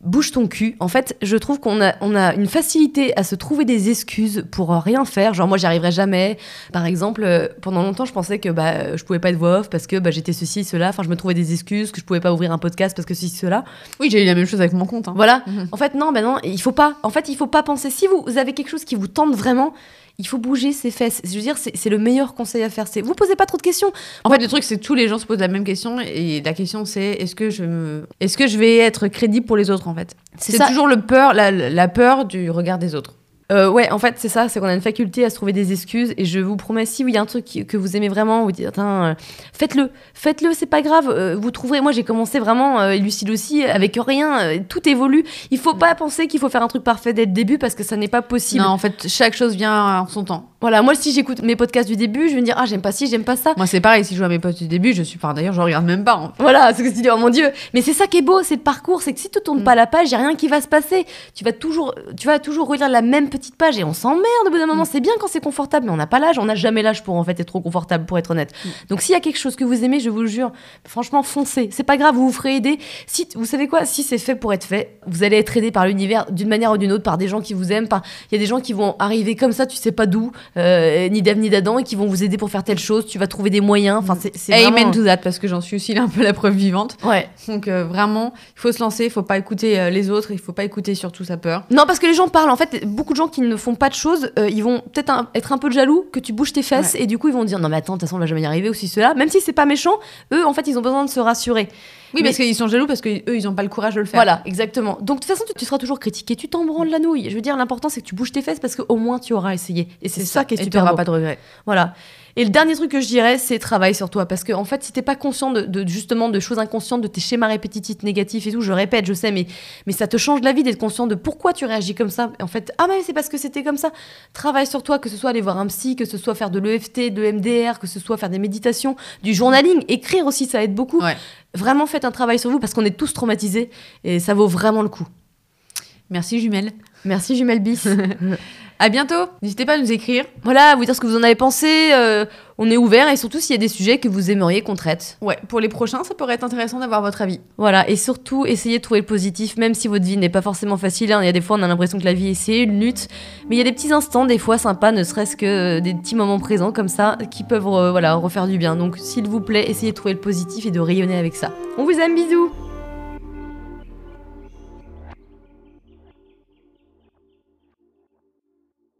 Bouge ton cul. En fait, je trouve qu'on a, on a une facilité à se trouver des excuses pour rien faire. Genre, moi, j'y arriverai jamais. Par exemple, euh, pendant longtemps, je pensais que bah, je pouvais pas être voix off parce que bah, j'étais ceci, cela. Enfin, je me trouvais des excuses, que je pouvais pas ouvrir un podcast parce que ceci, cela. Oui, j'ai eu la même chose avec mon compte. hein. Voilà. <laughs> En fait, non, ben non, il faut pas. En fait, il faut pas penser. Si vous, vous avez quelque chose qui vous tente vraiment, il faut bouger ses fesses. Je veux dire, c'est le meilleur conseil à faire. C'est vous posez pas trop de questions. En fait, le truc, c'est que tous les gens se posent la même question et la question, c'est est-ce que je me... est-ce que je vais être crédible pour les autres en fait? C'est toujours le peur, la, la peur du regard des autres. Euh, ouais, en fait, c'est ça. C'est qu'on a une faculté à se trouver des excuses. Et je vous promets, si il y a un truc qui- que vous aimez vraiment, vous dites, euh, faites-le, faites-le. C'est pas grave. euh, vous trouverez. Moi, j'ai commencé vraiment, euh, et Lucille aussi, avec rien. tout évolue. Il faut pas penser qu'il faut faire un truc parfait dès le début parce que ça n'est pas possible. Non, en fait, chaque chose vient en son temps. Voilà. Moi, si j'écoute mes podcasts du début, je vais me dire, ah, j'aime pas ci, j'aime pas ça. Moi, c'est pareil, si je à mes potes du début, je suis pas. D'ailleurs, je regarde même pas. hein. Voilà, c'est ce que tu dis, oh mon dieu. Mais c'est ça qui est beau, c'est le parcours, c'est que si tu tournes Mm. pas la page, y a rien qui va se passer. Tu vas toujours, tu vas toujours relire la même petite page et on s'emmerde au bout d'un moment. Mm. C'est bien quand c'est confortable, mais on n'a pas l'âge, on n'a jamais l'âge pour en fait être trop confortable, pour être honnête. Mm. Donc s'il y a quelque chose que vous aimez, je vous le jure, franchement, foncez. C'est pas grave, vous vous ferez aider. Si, vous savez quoi, si c'est fait pour être fait, vous allez être aidé par l'univers d'une manière ou d'une autre, par des gens qui vous aiment. Par... Il y a des gens qui vont arriver comme ça, tu sais pas d'où, euh, ni d'Ève ni d'Adam, et qui vont vous aider pour faire telle chose. Tu vas trouver des moyens. Enfin, c'est c'est Amen vraiment- to that, parce que j'en suis aussi un peu la preuve vivante. Ouais. Donc, euh, vraiment, il faut se lancer, il faut pas écouter euh, les autres, il faut pas écouter surtout sa peur. Non, parce que les gens parlent. En fait, beaucoup de gens qui ne font pas de choses, euh, ils vont peut-être un- être un peu jaloux que tu bouges tes fesses et du coup ils vont dire non mais attends, de toute façon on va jamais y arriver ou si cela. Même si c'est pas méchant, eux en fait ils ont besoin de se rassurer. Oui, Mais- parce qu'ils sont jaloux parce qu'eux, ils ont pas le courage de le faire. Voilà, exactement. Donc de toute façon tu, tu seras toujours critiqué, tu t'en branles la nouille. Je veux dire l'important c'est que tu bouges tes fesses parce qu'au moins tu auras essayé. Et c'est ça, qui est et super t'auras beau. pas de regrets. Voilà. Et le dernier truc que je dirais, c'est travaille sur toi. Parce que, en fait, si t'es pas conscient de, de- justement de choses inconscientes, de tes schémas répétitifs négatifs et tout, je répète, je sais, mais, mais ça te change la vie d'être conscient de pourquoi tu réagis comme ça. En fait, ah, mais c'est parce que c'était comme ça. Travaille sur toi, que ce soit aller voir un psy, que ce soit faire de l'EFT, de MDR, que ce soit faire des méditations, du journaling, écrire aussi, ça aide beaucoup. Ouais. Vraiment, faites un travail sur vous parce qu'on est tous traumatisés et ça vaut vraiment le coup. Merci, jumelle. Merci, Jumelle Bis. <laughs> À bientôt. N'hésitez pas à nous écrire. voilà, vous dire ce que vous en avez pensé. euh, on est ouvert et surtout s'il y a des sujets que vous aimeriez qu'on traite. Ouais, pour les prochains, ça pourrait être intéressant d'avoir votre avis. Voilà, et surtout, essayez de trouver le positif, même si votre vie n'est pas forcément facile. hein. Il y a des fois, on a l'impression que la vie, c'est une lutte. Mais il y a des petits instants, des fois sympas, ne serait-ce que euh, des petits moments présents comme ça, qui peuvent euh, voilà, refaire du bien. Donc, s'il vous plaît, essayez de trouver le positif et de rayonner avec ça. On vous aime, bisous